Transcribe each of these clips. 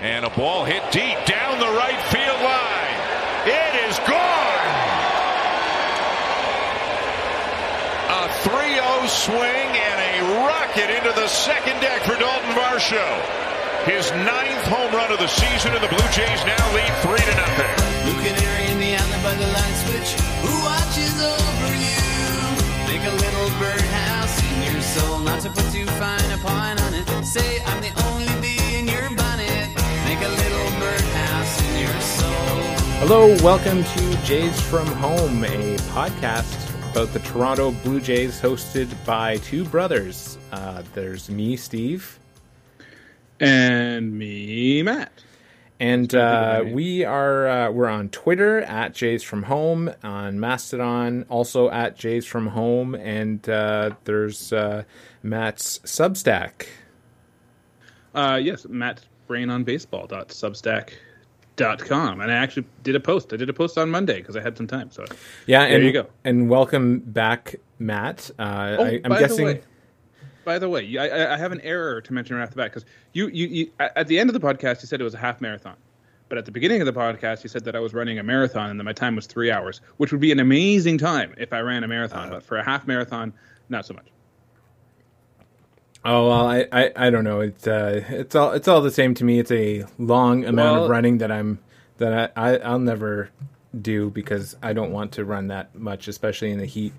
And a ball hit deep down the right field line. It is gone. A 3-0 swing and a rocket into the second deck for Daulton Varsho. His ninth home run of the season, and the Blue Jays now lead three to nothing. In the by the light switch. Who watches over you? Make a little birdhouse in your soul. Not to put too fine a point on it. Say I'm the only Hello, welcome to Jays from Home, a podcast about the Toronto Blue Jays hosted by two brothers. Uh, there's me, Steve, and me, Matt. and uh, we are uh, we're on Twitter at Jays from Home, on Mastodon, also at Jays from Home, and uh, there's uh, Matt's Substack. Uh, yes, Matt Brain on Baseball dot Substack dot com, and I actually did a post. I did a post on Monday because I had some time. So Yeah, There and you go. and welcome back, Matt. Uh, Oh, I, I'm by guessing. The way, by the way, I, I- have an error to mention right off the bat because you, you, you, at the end of the podcast, you said it was a half marathon. But at the beginning of the podcast, you said that I was running a marathon and that my time was three hours, which would be an amazing time if I ran a marathon. but for a half marathon, not so much. Oh well, I, I, I don't know. It's uh, it's all it's all the same to me. It's a long amount of running that I'm that I, I I'll never do because I don't want to run that much, especially in the heat.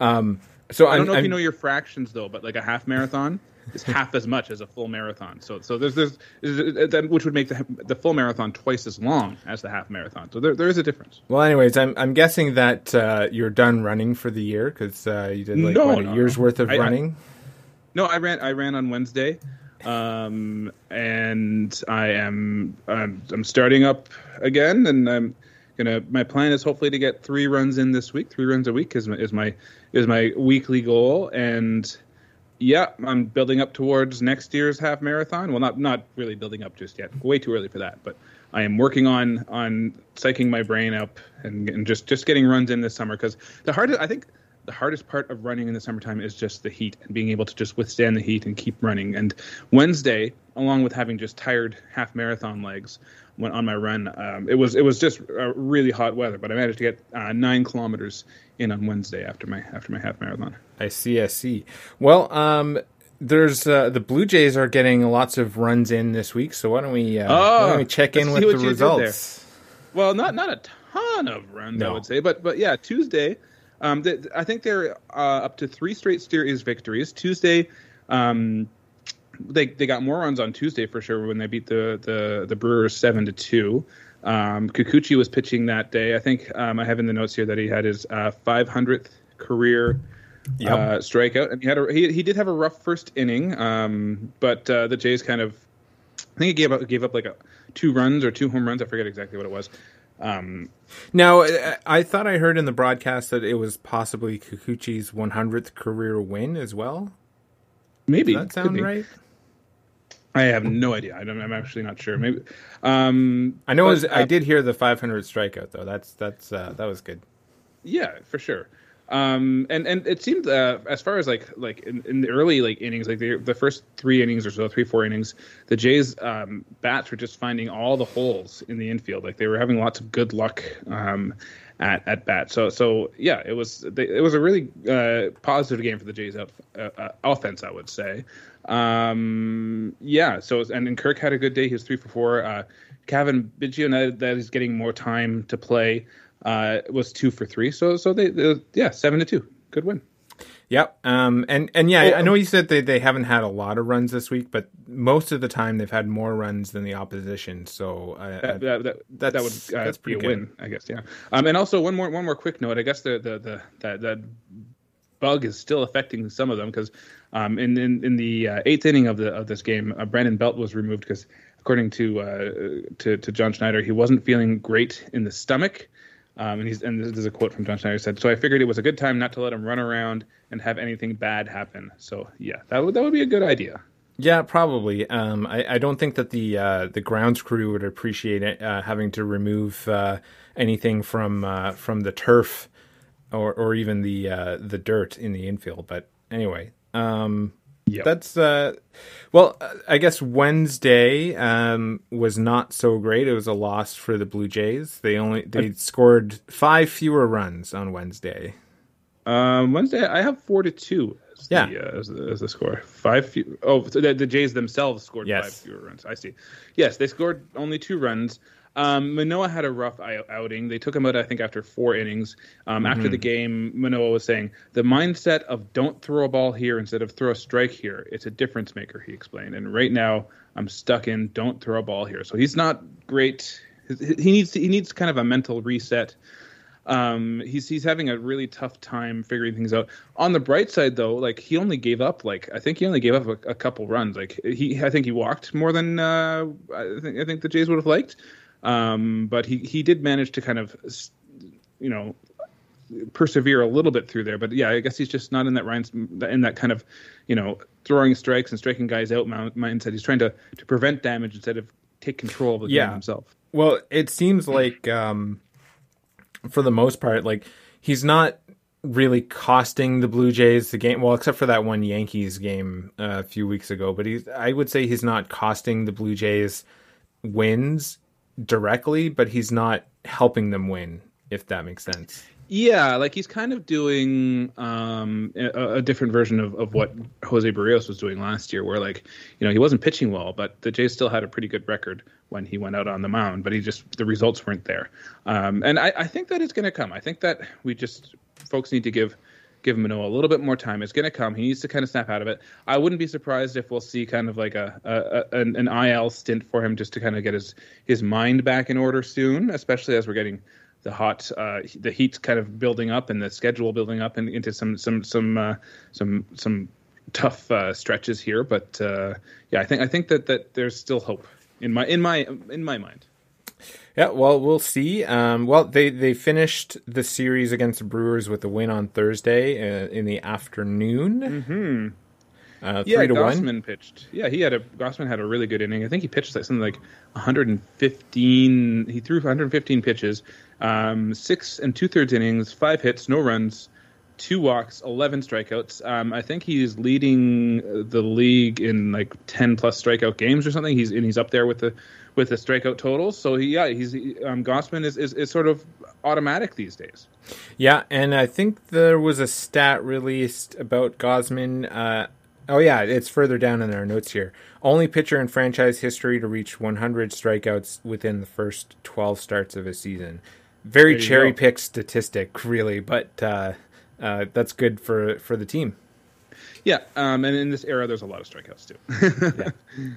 Um, so I don't I'm, know if I'm- you know your fractions though, but like a half marathon is half as much as a full marathon. So so there's there's that- which would make the the full marathon twice as long as the half marathon. So there there is a difference. Well, anyways, I'm I'm guessing that uh, you're done running for the year because uh, you did like No, what, a no, year's no. worth of I- I- running. No, I ran I ran on Wednesday, um, and I am I'm, I'm starting up again, and I'm gonna. My plan is hopefully to get three runs in this week. Three runs a week is my, is my is my weekly goal, and yeah, I'm building up towards next year's half marathon. Well, not not really building up just yet. Way too early for that, but I am working on on psyching my brain up and, and just just getting runs in this summer because the hardest I think the hardest part of running in the summertime is just the heat and being able to just withstand the heat and keep running. And Wednesday, along with having just tired half marathon legs, went on my run. Um, it was it was just uh, really hot weather, but I managed to get uh, nine kilometers in on Wednesday after my after my half marathon. I see, I see. Well, um, there's uh, the Blue Jays are getting lots of runs in this week, so why don't we uh, why don't we check in Oh, with the what you did there. results? Well, not not a ton of runs, I would say, but but yeah, Tuesday. Um, th- I think they're uh, up to three straight series victories. Tuesday, um, they they got more runs on Tuesday for sure when they beat the the, the Brewers seven to two. Um, Kikuchi was pitching that day. I think um, I have in the notes here that he had his uh, 500th career Yep. uh, strikeout, and he had a, he he did have a rough first inning, um, but uh, the Jays kind of I think he gave up gave up like a two runs or two home runs. I forget exactly what it was. Um, Now, I- I thought I heard in the broadcast that it was possibly Kikuchi's 100th career win as well. maybe Does that sound right? I have no idea. I don't, I'm actually not sure. Maybe. Um, I know it was, but, I uh, did hear the 500 strikeout though. That's that's uh, that was good. Yeah, for sure. Um, and and it seemed uh, as far as like like in, in the early like innings, like the the first three innings or so, three four innings, the Jays um, bats were just finding all the holes in the infield. Like they were having lots of good luck um, at at bat. So so yeah, it was they, it was a really uh, positive game for the Jays out, uh, uh, offense, I would say. Um, yeah. So and and Kirk had a good day. He was three for four. Uh, Cavan Biggio, now that is getting more time to play, uh, was two for three. So so they, they yeah seven to two. Good win. Yep. Um. And and yeah, I know you said they they haven't had a lot of runs this week, but most of the time they've had more runs than the opposition. So uh, That that that, that would uh, that's be a pretty win, I guess. Yeah. Um, and also one more one more quick note. I guess the the the that that bug is still affecting some of them because um, in, in in the uh, eighth inning of the of this game, uh, Brandon Belt was removed because according to uh, to to John Schneider, he wasn't feeling great in the stomach. Um, and he's and this is a quote from John Schneider said, "So I figured it was a good time not to let him run around and have anything bad happen." So yeah, that would that would be a good idea. Yeah, probably. Um, I, I don't think that the uh, the grounds crew would appreciate it, uh, having to remove uh, anything from uh, from the turf or or even the uh, the dirt in the infield. But anyway, um, Yep. That's uh, well, I guess Wednesday um, was not so great. It was a loss for the Blue Jays. They only they scored five fewer runs on Wednesday. Um, Wednesday, I have four to two. As yeah, the, uh, as, the, as the score. Five. Few, oh, the, the Jays themselves scored yes. five fewer runs. I see. Yes, they scored only two runs. Um, Manoah had a rough outing. They took him out, I think, after four innings. Um, mm-hmm. After the game, Manoah was saying the mindset of don't throw a ball here instead of throw a strike here. It's a difference maker. He explained. And right now, I'm stuck in don't throw a ball here. So he's not great. He needs he needs kind of a mental reset. Um, he's he's having a really tough time figuring things out. On the bright side, though, like he only gave up like I think he only gave up a, a couple runs. Like he I think he walked more than uh, I think I think the Jays would have liked. Um, but he he did manage to kind of you know persevere a little bit through there. But yeah, I guess he's just not in that Ryan's in that kind of you know throwing strikes and striking guys out mindset. He's trying to to prevent damage instead of take control of the yeah. game himself. Well, it seems like um, for the most part, like he's not really costing the Blue Jays the game. Well, except for that one Yankees game uh, a few weeks ago, but he's I would say he's not costing the Blue Jays wins directly, but he's not helping them win, if that makes sense. Yeah, like he's kind of doing um, a, a, different version of, of what Jose Berrios was doing last year, where like you know he wasn't pitching well, but the Jays still had a pretty good record when he went out on the mound, but he just the results weren't there. Um, and I, I think that is going to come. I think that we just folks need to give give Manoah a little bit more time. It's going to come. He needs to kind of snap out of it. I wouldn't be surprised if we'll see kind of like a, a, a an, an IL stint for him just to kind of get his his mind back in order soon, especially as we're getting the hot uh, the heat kind of building up and the schedule building up and into some some some uh, some some tough uh, stretches here. But uh, yeah, I think I think that that there's still hope in my in my in my mind. Yeah, well, we'll see. Um, well, they, they finished the series against the Brewers with a win on Thursday uh, in the afternoon. Mm-hmm. Uh, yeah, three to Gausman one. pitched. Yeah, he had a Gausman had a really good inning. I think he pitched like something like 115. He threw 115 pitches, um, six and two thirds innings, five hits, no runs, two walks, 11 strikeouts. Um, I think he's leading the league in like 10 plus strikeout games or something. He's and he's up there with the with the strikeout totals. So he, yeah, he's um, Gausman is, is, is sort of automatic these days. Yeah, and I think there was a stat released about Gausman. Uh, oh yeah, it's further down in our notes here. Only pitcher in franchise history to reach 100 strikeouts within the first 12 starts of a season. Very cherry picked statistic, really, but uh, uh, that's good for for the team. Yeah, um, and in this era, there's a lot of strikeouts too. yeah.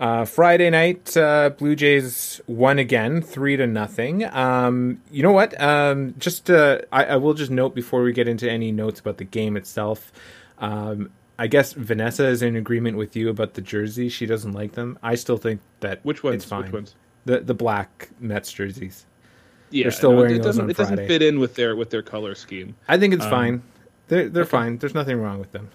Uh, Friday night, uh, Blue Jays won again, three to nothing. Um, you know what? Um, just uh, I, I, will just note before we get into any notes about the game itself. Um, I guess Vanessa is in agreement with you about the jerseys. She doesn't like them. I still think that which ones? It's fine. Which ones? The the black Mets jerseys. Yeah, they're still no, wearing it doesn't, those on It doesn't fit in with their with their color scheme. I think it's um, fine. They're they're okay. fine. There's nothing wrong with them.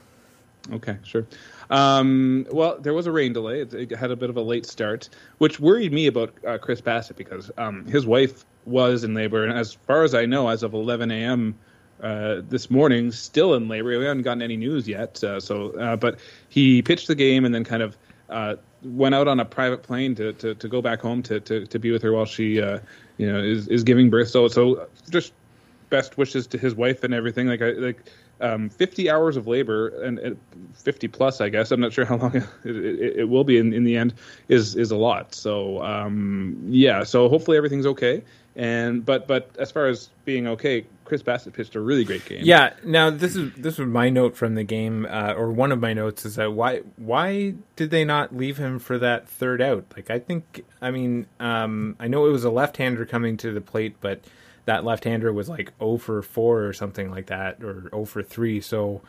Okay, sure. Um, well, there was a rain delay. It, it, had a bit of a late start, which worried me about uh, Chris Bassitt because um, his wife was in labor, and as far as I know, as of 11 a.m. Uh, this morning, still in labor. We haven't gotten any news yet. Uh, so, uh, but he pitched the game and then kind of uh, went out on a private plane to, to, to go back home to, to, to be with her while she, uh, you know, is, is giving birth. So, so just best wishes to his wife and everything. Like, I, like um, 50 hours of labor and, and, 50 plus, I guess. I'm not sure how long it, it, it will be in, in the end. Is is a lot. So um, yeah. So hopefully everything's okay. And but but as far as being okay, Chris Bassitt pitched a really great game. Yeah. Now this is this was my note from the game, uh, or one of my notes is that why why did they not leave him for that third out? Like I think I mean um, I know it was a left-hander coming to the plate, but that left-hander was like 0 for 4 or something like that, or 0 for 3. So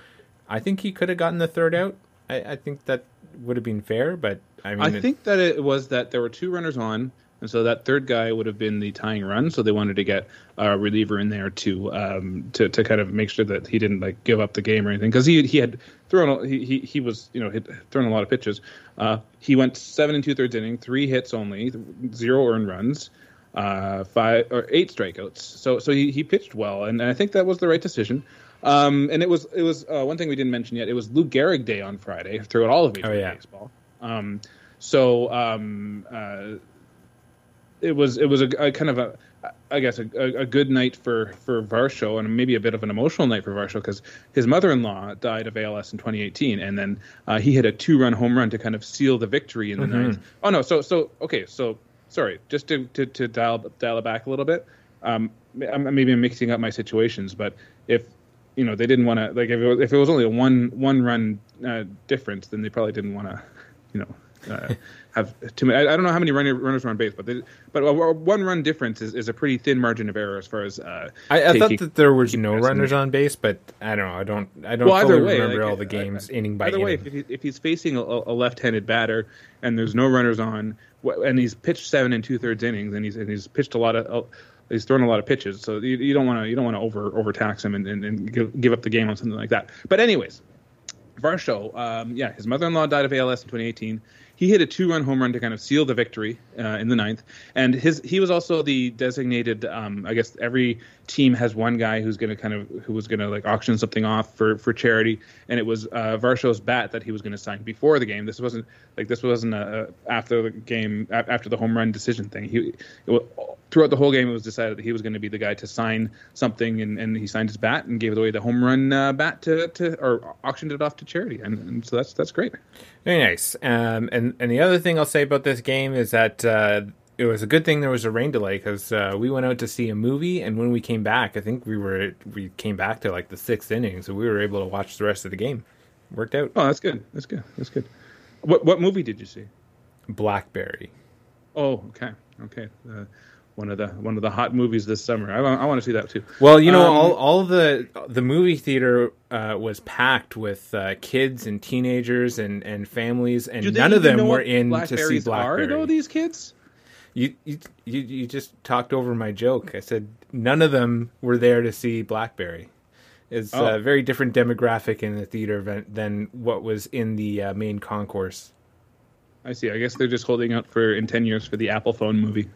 I think he could have gotten the third out. I, I think that would have been fair, but I mean, I think that it was that there were two runners on, and so that third guy would have been the tying run. So they wanted to get a reliever in there to um, to to kind of make sure that he didn't like give up the game or anything because he he had thrown he, he he was you know had thrown a lot of pitches. Uh, he went seven and two thirds inning, three hits only, zero earned runs uh, five or eight strikeouts. So so he, he pitched well, and, and I think that was the right decision. Um, and it was it was uh, one thing we didn't mention yet. It was Lou Gehrig Day on Friday throughout all of Major Oh, yeah. Baseball. Um, so um, uh, it was it was a, a kind of a I guess a, a good night for for Varsho and maybe a bit of an emotional night for Varsho because his mother-in-law died of ALS in 2018 and then uh, he hit a two-run home run to kind of seal the victory in the ninth. Oh no, so so okay, so sorry, just to to, to dial dial it back a little bit. Um, I'm, maybe I'm mixing up my situations, but if you know they didn't want to like if it, was, if it was only a one one run uh, difference, then they probably didn't want to, you know. Uh, have too many. I, I don't know how many runner, runners were on base, but they, but a, a one run difference is, is a pretty thin margin of error as far as. Uh, I, I thought that there was no runners on base, but I don't know. I don't. I don't Well, fully way, remember like, all the games inning by Either way, inning. if, he, if he's facing a, a left-handed batter and there's no runners on, and he's pitched seven and two-thirds innings, and he's and he's pitched a lot of. Uh, He's thrown a lot of pitches, so you, you don't want to you don't want to over overtax him and, and, and give, give up the game on something like that. But anyways, Varsho, um, yeah, his mother-in-law died of ALS in 2018. He hit a two-run home run to kind of seal the victory uh, in the ninth, and his he was also the designated. Um, I guess every team has one guy who's going to kind of who was going to like auction something off for for charity, and it was uh, Varsho's bat that he was going to sign before the game. This wasn't like this wasn't a, a after the game after the home run decision thing. He was, throughout the whole game it was decided that he was going to be the guy to sign something, and, and he signed his bat and gave away the home run uh, bat to, to or auctioned it off to charity, and, and so that's that's great. Very nice. Um, and and the other thing I'll say about this game is that uh, it was a good thing there was a rain delay because uh, we went out to see a movie, and when we came back, I think we were we came back to like the sixth inning, so we were able to watch the rest of the game. Worked out. Oh, that's good. That's good. That's good. What what movie did you see? Blackberry. Oh, okay, okay. Uh, one of the one of the hot movies this summer. I, I want to see that too. Well, you know, Um, all all the the movie theater uh, was packed with uh, kids and teenagers and, and families, and none of them were in to see Blackberry. Are though these kids? You, you you you just talked over my joke. I said none of them were there to see Blackberry. It's Oh. a very different demographic in the theater event than what was in the uh, main concourse. I see. I guess they're just holding out for in ten years for the Apple phone movie.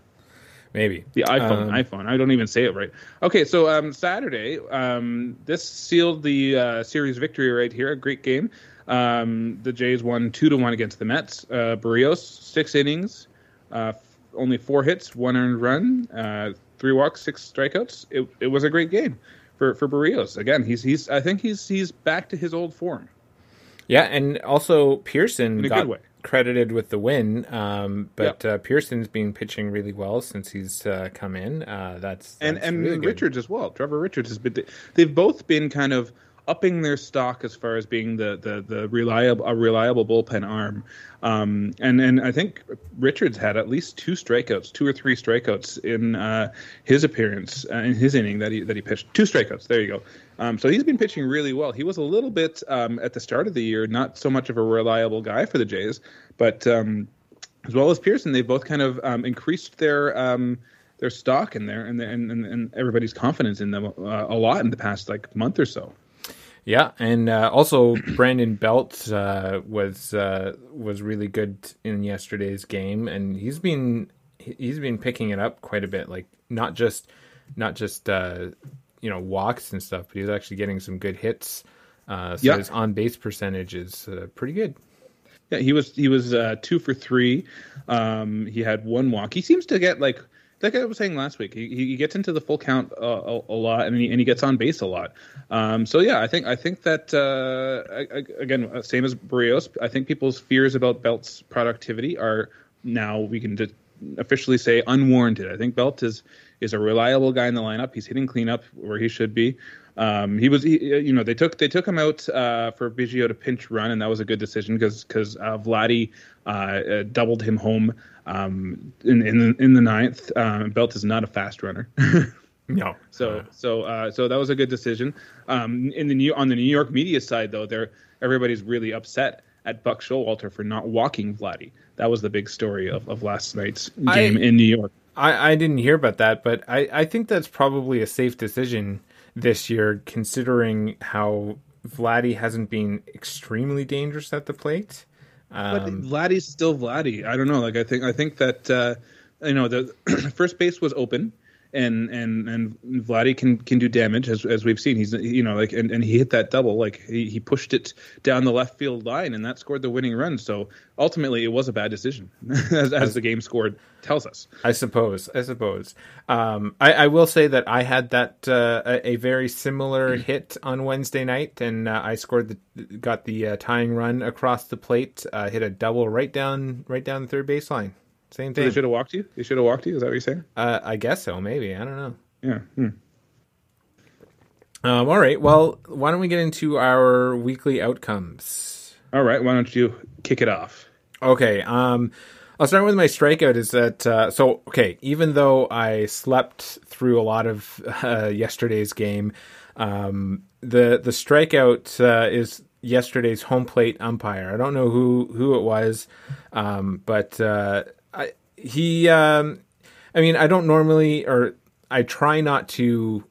Maybe The iPhone, Um, iPhone. I don't even say it right. Okay, so um, Saturday, um, this sealed the uh, series victory right here. A great game. Um, the Jays won two to one against the Mets. Uh, Berrios six innings, uh, f- only four hits, one earned run, uh, three walks, six strikeouts. It, it was a great game for for Berrios. Again, he's he's I think he's he's back to his old form. Yeah, and also Pearson In a got good way. Credited with the win. Um, but uh, Pearson's been pitching really well since he's uh, come in. Uh, that's, and that's and really good. Richards as well. Trevor Richards has been. They've both been kind of upping their stock as far as being the the, the reliable a reliable bullpen arm. Um, and and I think Richards had at least two strikeouts, two or three strikeouts in uh, his appearance uh, in his inning that he that he pitched. Two strikeouts. There you go. Um, so he's been pitching really well. He was a little bit um, at the start of the year, not so much of a reliable guy for the Jays, but um, as well as Pearson, they've both kind of um, increased their um, their stock in there and, and and everybody's confidence in them uh, a lot in the past like month or so. Yeah, and uh, also Brandon Belt uh, was uh, was really good in yesterday's game, and he's been he's been picking it up quite a bit. Like not just not just uh, you know walks and stuff, but he's actually getting some good hits. Uh, so Yeah. his on base percentage is uh, pretty good. Yeah, he was he was uh, two for three. Um, he had one walk. He seems to get like like I was saying last week. He, he gets into the full count uh, a, a lot, and he, and he gets on base a lot. Um, so yeah, I think I think that uh, I- I- again, uh, same as Berrios. I think people's fears about Belt's productivity are now we can de- officially say unwarranted. I think Belt is is a reliable guy in the lineup. He's hitting cleanup where he should be. Um, he was, he, you know, they took they took him out uh, for Biggio to pinch run, and that was a good decision because because uh, Vladdy uh, uh, doubled him home um, in in the, in the ninth. Um, Belt is not a fast runner. No, So so uh, so that was a good decision. Um, in the new on the New York media side though, there everybody's really upset at Buck Showalter for not walking Vladdy. That was the big story of, of last night's game I- in New York. I, I didn't hear about that, but I, I think that's probably a safe decision this year, considering how Vladdy hasn't been extremely dangerous at the plate. But Um, Vladdy's still Vladdy. I don't know. Like I think I think that uh, you know the first base was open, and and and Vladdy can can do damage as as we've seen. He's you know like and, and he hit that double like he, he pushed it down the left field line and that scored the winning run. So ultimately, it was a bad decision as, as the game scored tells us. I suppose. I suppose. Um, I, I will say that I had that uh, a, a very similar hit on Wednesday night, and uh, I scored the got the uh, tying run across the plate. Uh, hit a double right down right down the third baseline. Same So thing. they should have walked you. They should have walked you. Is that what you're saying? Uh, I guess so. Maybe I don't know. Yeah. Hmm. Um, all right. Well, why don't we get into our weekly outcomes? All right. Why don't you kick it off? Okay. Um, I'll start with my strikeout. Is that uh, so? Okay. Even though I slept through a lot of uh, yesterday's game, um, the the strikeout uh, is yesterday's home plate umpire. I don't know who who it was, um, but uh, I, he. Um, I mean, I don't normally, or I try not to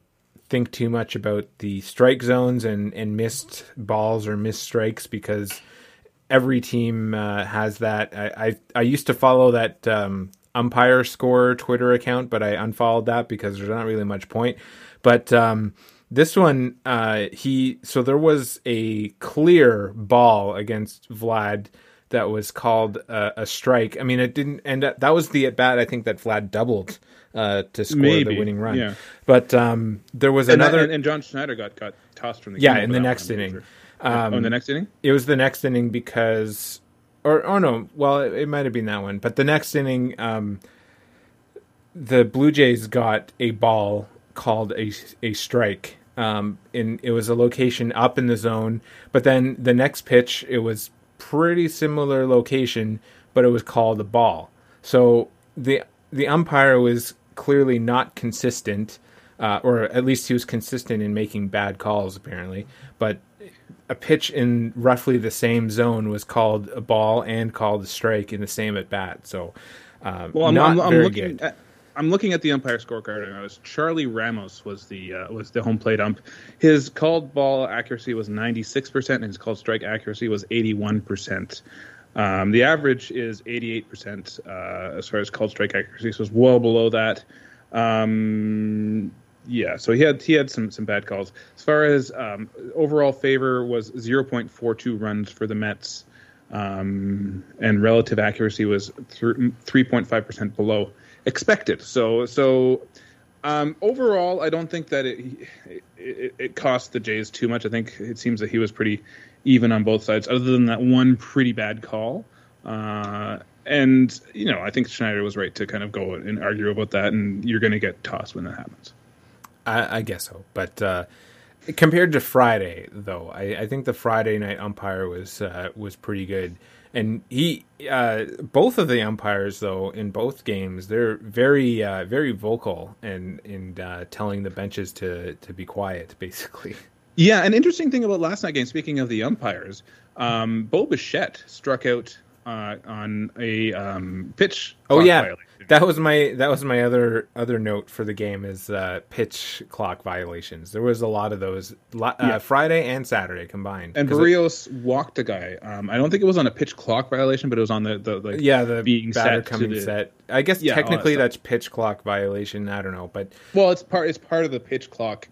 think too much about the strike zones and and missed balls or missed strikes because every team uh, has that. I, I I used to follow that um, umpire score Twitter account, but I unfollowed that because there's not really much point. But um, this one, uh, he so there was a clear ball against Vlad that was called a, a strike. I mean, it didn't end up. That was the at bat. I think that Vlad doubled uh, to score Maybe, the winning run. yeah. But um, there was And, another. and, and John Schneider got got tossed from the game. Yeah, in the next inning. sure. oh, in the next inning. it was the next inning because or oh no well it, it might have been that one but the next inning um the blue jays got a ball called a, a strike um in it was a location up in the zone but then the next pitch it was pretty similar location but it was called a ball so the the umpire was clearly not consistent uh, or at least he was consistent in making bad calls apparently but a pitch in roughly the same zone was called a ball and called a strike in the same at bat. So, um, Well, I'm, not I'm, I'm very looking good. at I'm looking at the umpire scorecard, and it was Charlie Ramos was the uh, was the home plate ump. His called ball accuracy was 96 percent, and his called strike accuracy was 81 percent. Um, the average is 88 percent uh, as far as called strike accuracy, so it's well below that. Um, yeah, so he had he had some some bad calls. As far as um, overall favor was 0.42 runs for the Mets, um, and relative accuracy was three point five percent below expected. So so um, overall, I don't think that it, it it cost the Jays too much. I think it seems that he was pretty even on both sides, other than that one pretty bad call. Uh, and you know, I think Schneider was right to kind of go and argue about that, and you're going to get tossed when that happens. I, I guess so, but uh, compared to Friday, though, I, I think the Friday night umpire was uh, was pretty good. And he, uh, both of the umpires, though, in both games, they're very, uh, very vocal and in uh, telling the benches to to be quiet, basically. Yeah, an interesting thing about last night game. Speaking of the umpires, um, Bo Bichette struck out uh, on a um, pitch. Oh yeah, violation. that was my that was my other other note for the game is uh, pitch clock violations. There was a lot of those uh, Yeah. Friday and Saturday combined. And 'Cause it- Berrios walked a guy. Um, I don't think it was on a pitch clock violation, but it was on the, the like yeah, the being batter set coming the- set. I guess Yeah, that technically that's pitch clock violation. I don't know, but Well, it's part it's part of the pitch clock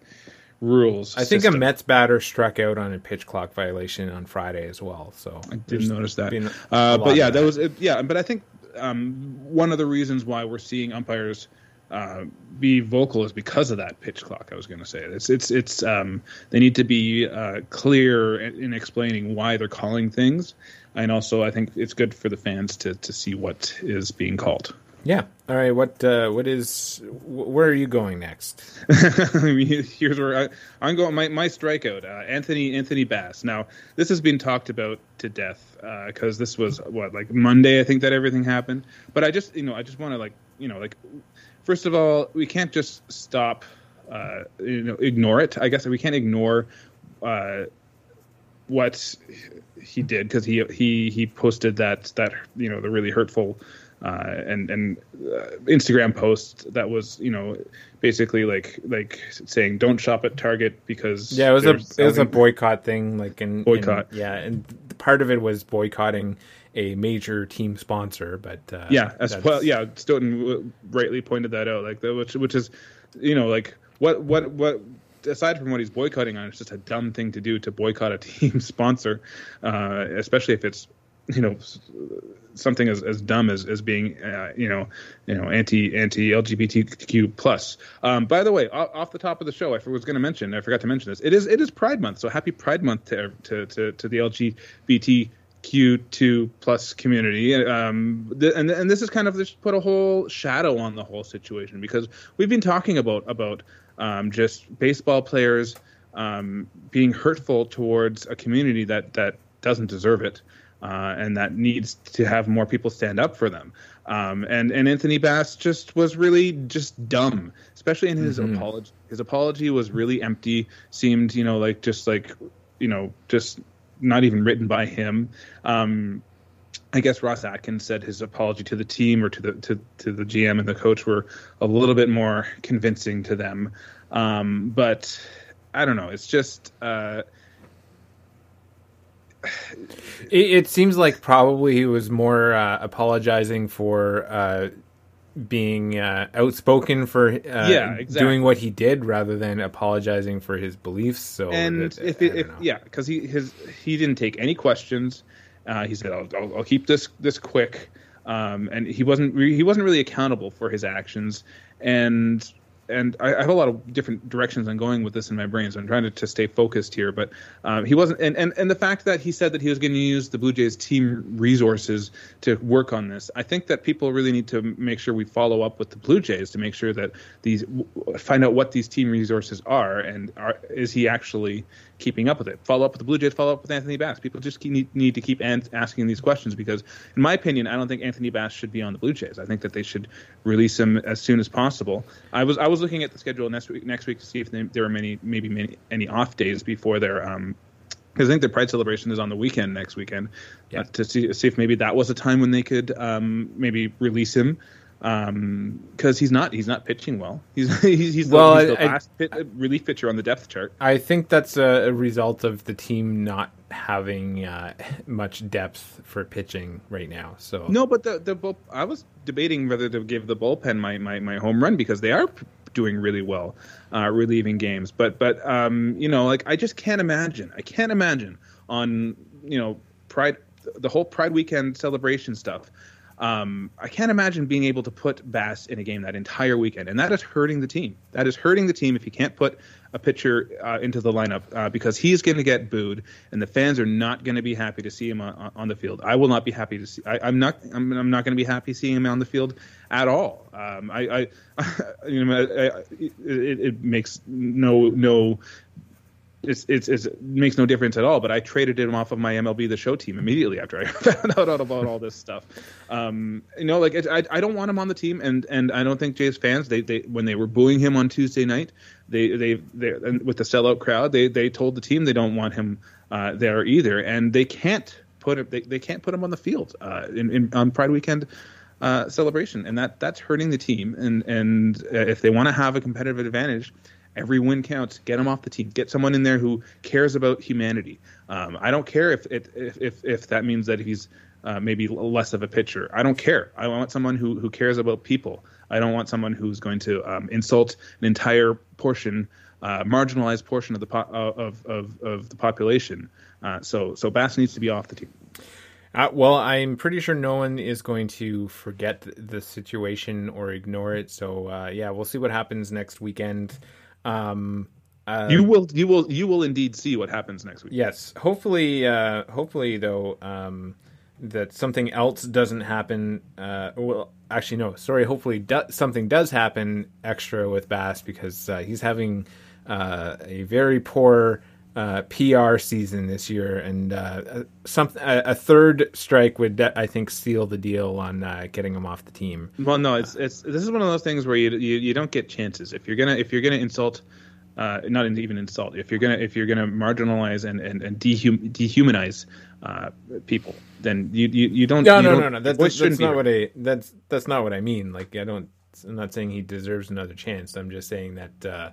rules. I think system. a Mets batter struck out on a pitch clock violation on Friday as well. So I didn't notice that. Uh, but yeah, that that. was it, yeah. But I think um, one of the reasons why we're seeing umpires uh, be vocal is because of that pitch clock. I was going to say it's it's it's um, they need to be uh, clear in, in explaining why they're calling things, and also I think it's good for the fans to to see what is being called. Yeah. All right, what uh, what is wh- where are you going next? Here's where I, I'm going. My, my strikeout, uh, Anthony Anthony Bass. Now, this has been talked about to death because this was what like Monday. I think that everything happened. But I just you know I just want to like you know like first of all we can't just stop uh, you know ignore it. I guess we can't ignore uh, what he did because he he he posted that that you know the really hurtful uh, and and uh, Instagram post that was you know basically like like saying don't shop at Target because Yeah, it was a they're it was a boycott thing, like in in- Boycott. yeah, and part of it was boycotting a major team sponsor. But uh, yeah, as well, yeah, Stoeten rightly pointed that out, like the, which which is, you know, like what what what aside from what he's boycotting on, it's just a dumb thing to do to boycott a team sponsor, uh, especially if it's you know something as, as dumb as, as being uh, you know you know anti anti LGBTQ plus. Um, by the way, off, off, the top of the show, I was going to mention I forgot to mention this. It is it is Pride Month, so happy Pride Month to to to, to the LGBT Q2 plus community. Um, and and this is kind of just put a whole shadow on the whole situation because we've been talking about about um, just baseball players um, being hurtful towards a community that that doesn't deserve it. Uh, and that needs to have more people stand up for them. Um, and and Anthony Bass just was really just dumb, especially in his mm-hmm. apology. His apology was really empty. Seemed you know like just like you know just not even written by him. Um, I guess Ross Atkins said his apology to the team or to the to, to the GM and the coach were a little bit more convincing to them. Um, but I don't know. It's just uh, it, it, seems like probably he was more uh, apologizing for uh, being uh, outspoken for uh, yeah, exactly. doing what he did rather than apologizing for his beliefs. So and that, if, it, if yeah, because he his he didn't take any questions. Uh, he said, I'll, I'll, I'll, keep this this quick," um, and he wasn't he wasn't really accountable for his actions. And and I, I, have a lot of different directions I'm going with this in my brain, so I'm trying to, to stay focused here. But um, he wasn't, and, and and the fact that he said that he was going to use the Blue Jays team resources to work on this, I think that people really need to make sure we follow up with the Blue Jays to make sure that these find out what these team resources are, and are, is he actually keeping up with it. Follow up with the Blue Jays. Follow up with Anthony Bass. People just keep, need, to keep an- asking these questions because, in my opinion, I don't think Anthony Bass should be on the Blue Jays. I think that they should release him as soon as possible. I was I was looking at the schedule next week next week to see if they, there were many maybe many, any off days before their um, because I think the Pride celebration is on the weekend next weekend. Yeah. Uh, to see see if maybe that was a time when they could um, maybe release him um because he's not he's not pitching well. He's he's, he's well, the, he's the I, last pit, relief pitcher on the depth chart. I think that's a, a result of the team not having uh, much depth for pitching right now so. No but the the i was debating whether to give the bullpen my my, my home run because they are doing really well uh relieving games. But but um you know like i just can't imagine i can't imagine on you know pride the whole pride weekend celebration stuff um, I can't imagine being able to put Bass in a game that entire weekend, and that is hurting the team. That is hurting the team if you can't put a pitcher uh, into the lineup uh, because he's going to get booed, and the fans are not going to be happy to see him on, on, the field. I will not be happy to see. I, am not. I'm, I'm not going to be happy seeing him on the field at all. Um, I, I, you know, I, I, it, it makes no no it's, it's, it's, it makes no difference at all. But I traded him off of my MLB The Show team immediately after I found out about all this stuff. Um, you know, like I, I don't want him on the team, and and I don't think Jays fans they, they when they were booing him on Tuesday night, they they they with the sellout crowd, they they told the team they don't want him uh, there either, and they can't put it they, they can't put him on the field uh, in, in on Pride Weekend. Uh, celebration and that that's hurting the team and and uh, if they want to have a competitive advantage Every win counts. Get him off the team. Get someone in there who cares about humanity. Um, I don't care if, it, if if if that means that he's uh, maybe less of a pitcher. I don't care. I want someone who who cares about people. I don't want someone who's going to um, insult an entire portion, uh, marginalized portion of the po- uh, of, of of the population. Uh, so so Bass needs to be off the team. Uh, well, I'm pretty sure no one is going to forget the situation or ignore it. So uh, yeah, we'll see what happens next weekend. Um, uh, you will, you will, you will indeed see what happens next week. Yes, hopefully, uh, hopefully though, um, that something else doesn't happen. Uh, well, actually, no, sorry. Hopefully, do- something does happen extra with Bass because uh, he's having uh, a very poor uh, PR season this year, and uh, some a, a, third strike would I think seal the deal on uh, getting him off the team. Well, no, it's it's this is one of those things where you you, you don't get chances if you're gonna if you're gonna insult. Uh, not even insult. If you're gonna if you're gonna marginalize and and, and dehum, dehumanize uh, people, then you, you, you don't. No, you no, don't, no, no. That's, that's, that's not what I. That's that's not what I mean. Like I don't. I'm not saying he deserves another chance. I'm just saying that uh,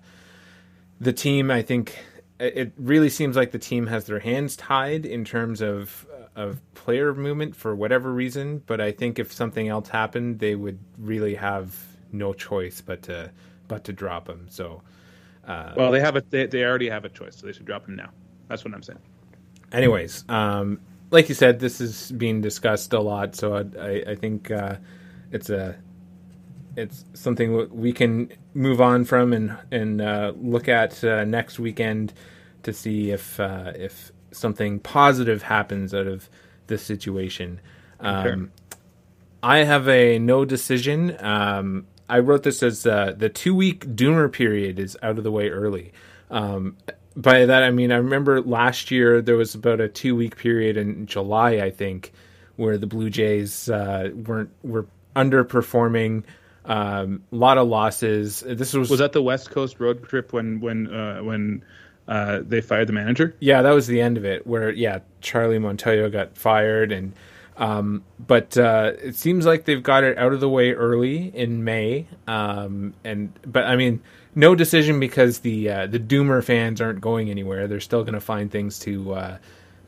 the team. I think it really seems like the team has their hands tied in terms of of player movement for whatever reason. But I think if something else happened, they would really have no choice but to but to drop him. So, uh, well, they have a they, they already have a choice, so they should drop him now. That's what I'm saying. Anyways, um, like you said, this is being discussed a lot, so I, I, I think uh, it's a it's something we can move on from and and uh, look at uh, next weekend to see if uh, if something positive happens out of this situation. Um, I have a no decision. Um, I wrote this as uh, the two week doomer period is out of the way early. Um, by that I mean I remember last year there was about a two week period in July I think where the Blue Jays uh, weren't were underperforming. Um, a lot of losses. This was was that the West Coast road trip when when uh, when uh, they fired the manager. Yeah, that was the end of it. Where yeah, Charlie Montoyo got fired, and um, but uh, it seems like they've got it out of the way early in May. Um, and but I mean, no decision because the uh, the Doomer fans aren't going anywhere. They're still going to find things to uh,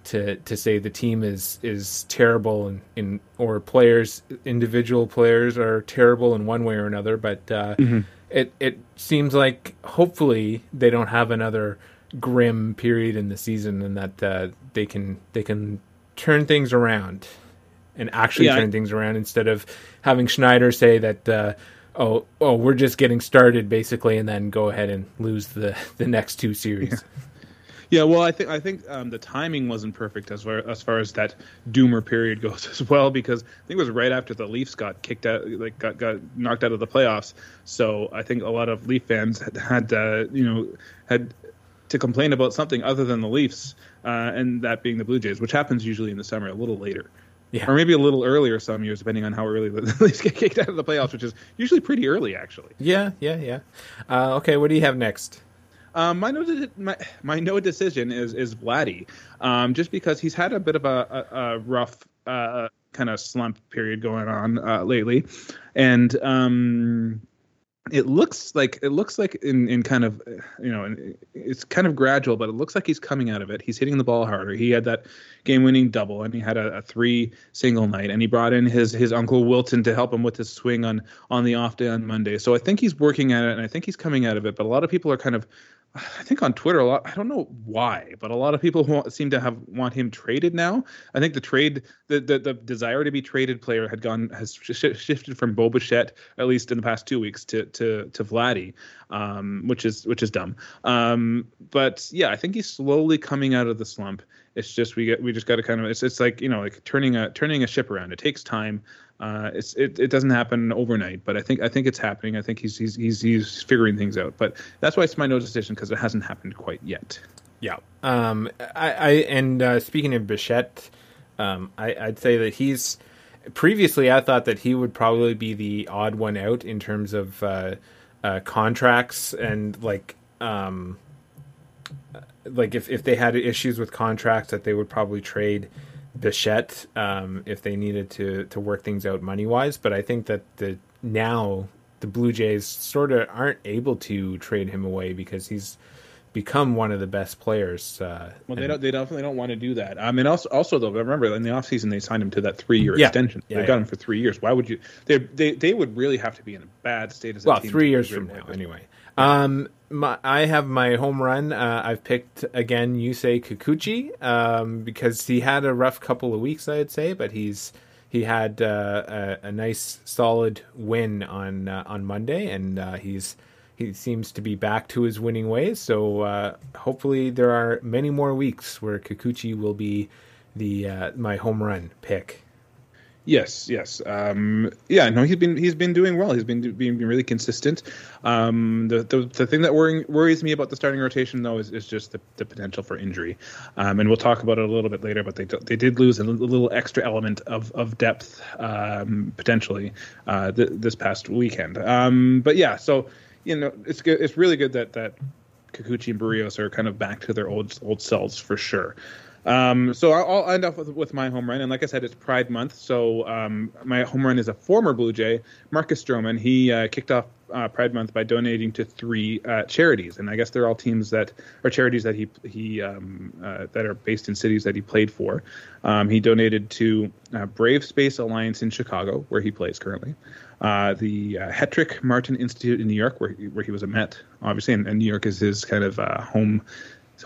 to to say the team is is terrible and in or players individual players are terrible in one way or another. But uh, mm-hmm. it it seems like hopefully they don't have another grim period in the season, and that uh, they can they can turn things around and actually yeah, turn I, things around instead of having Schneider say that. Uh, oh, oh, we're just getting started, basically, and then go ahead and lose the the next two series. Yeah. Yeah, well, I think I think um, the timing wasn't perfect as far as far as that doomer period goes as well, because I think it was right after the Leafs got kicked out, like got got knocked out of the playoffs. So I think a lot of Leaf fans had, had uh, you know had to complain about something other than the Leafs, uh, and that being the Blue Jays, which happens usually in the summer, a little later. Yeah. Or maybe a little earlier some years, depending on how early the Leafs get kicked out of the playoffs, which is usually pretty early, actually. Yeah, yeah, yeah. Uh, okay, what do you have next? Um, my no, my, my no decision is is Vladdy, um, just because he's had a bit of a, a, a rough uh, kind of slump period going on uh, lately, and um, it looks like it looks like in, in kind of you know it's kind of gradual but it looks like he's coming out of it. He's hitting the ball harder. He had that game winning double and he had a, a, three single night and he brought in his his uncle wilton to help him with his swing on on the off day on monday. So i think he's working at it and i think he's coming out of it but a lot of people are kind of I think on Twitter a lot. I don't know why, but a lot of people want, seem to have want him traded now. I think the trade, the, the, the desire to be traded player had gone has sh- shifted from Bo Bichette at least in the past two weeks to to to Vladdy, um, which is which is dumb. Um, but yeah, I think he's slowly coming out of the slump. It's just we get we just got to kind of it's it's like you know like turning a turning a ship around. It takes time. Uh, it's it, it doesn't happen overnight, but I think I think it's happening. I think he's he's he's, he's figuring things out. But that's why it's my no decision because it hasn't happened quite yet. Yeah. Um. I, I and uh, speaking of Bichette, um, I, I'd say that he's previously I thought that he would probably be the odd one out in terms of uh, uh, contracts and like um like if if they had issues with contracts that they would probably trade Bichette um, if they needed to to work things out money wise. But I think that the now the Blue Jays sort of aren't able to trade him away because he's become one of the best players. Uh, well, they don't. They definitely don't want to do that. I mean, also, also though, remember in the offseason they signed him to that three year yeah. extension. Yeah, they yeah. got him for three years. Why would you? They they they would really have to be in a bad state as well. three years from now, anyway. Um, my, I have my home run. Uh, I've picked again Yusei Kikuchi um, because he had a rough couple of weeks, I'd say, but he's he had uh, a, a, nice solid win on uh, on Monday, and uh, he's he seems to be back to his winning ways. So uh, hopefully, there are many more weeks where Kikuchi will be the uh, my home run pick. Yes, yes, um, yeah. No, he's been he's been doing well. He's been being really consistent. Um, the, the, the thing that worries me about the starting rotation though is, is just the, the potential for injury, um, and we'll talk about it a little bit later. But they they did lose a little extra element of of depth um, potentially uh, th- this past weekend. Um, but yeah, so you know it's good. It's really good that that Kikuchi and Berrios are kind of back to their old old selves for sure. Um, so I'll, end up with, with, my home run, and like I said, it's Pride Month. So um, my home run is a former Blue Jay, Marcus Stroman. He uh, kicked off uh, Pride Month by donating to three uh, charities, and I guess they're all teams that are charities that he he um, uh, that are based in cities that he played for. Um, he donated to uh, Brave Space Alliance in Chicago, where he plays currently, uh, the Hetrick Martin Institute in New York, where he, where he was a Met, obviously, and, and New York is his kind of home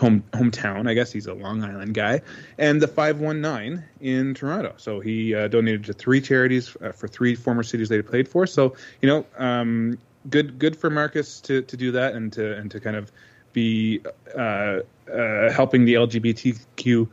home hometown. I guess he's a Long Island guy, and the 519 in Toronto. So he uh, donated to three charities uh, for three former cities they played for. So you know, um, good good for Marcus to, to do that and to and to kind of be uh, uh helping the LGBTQ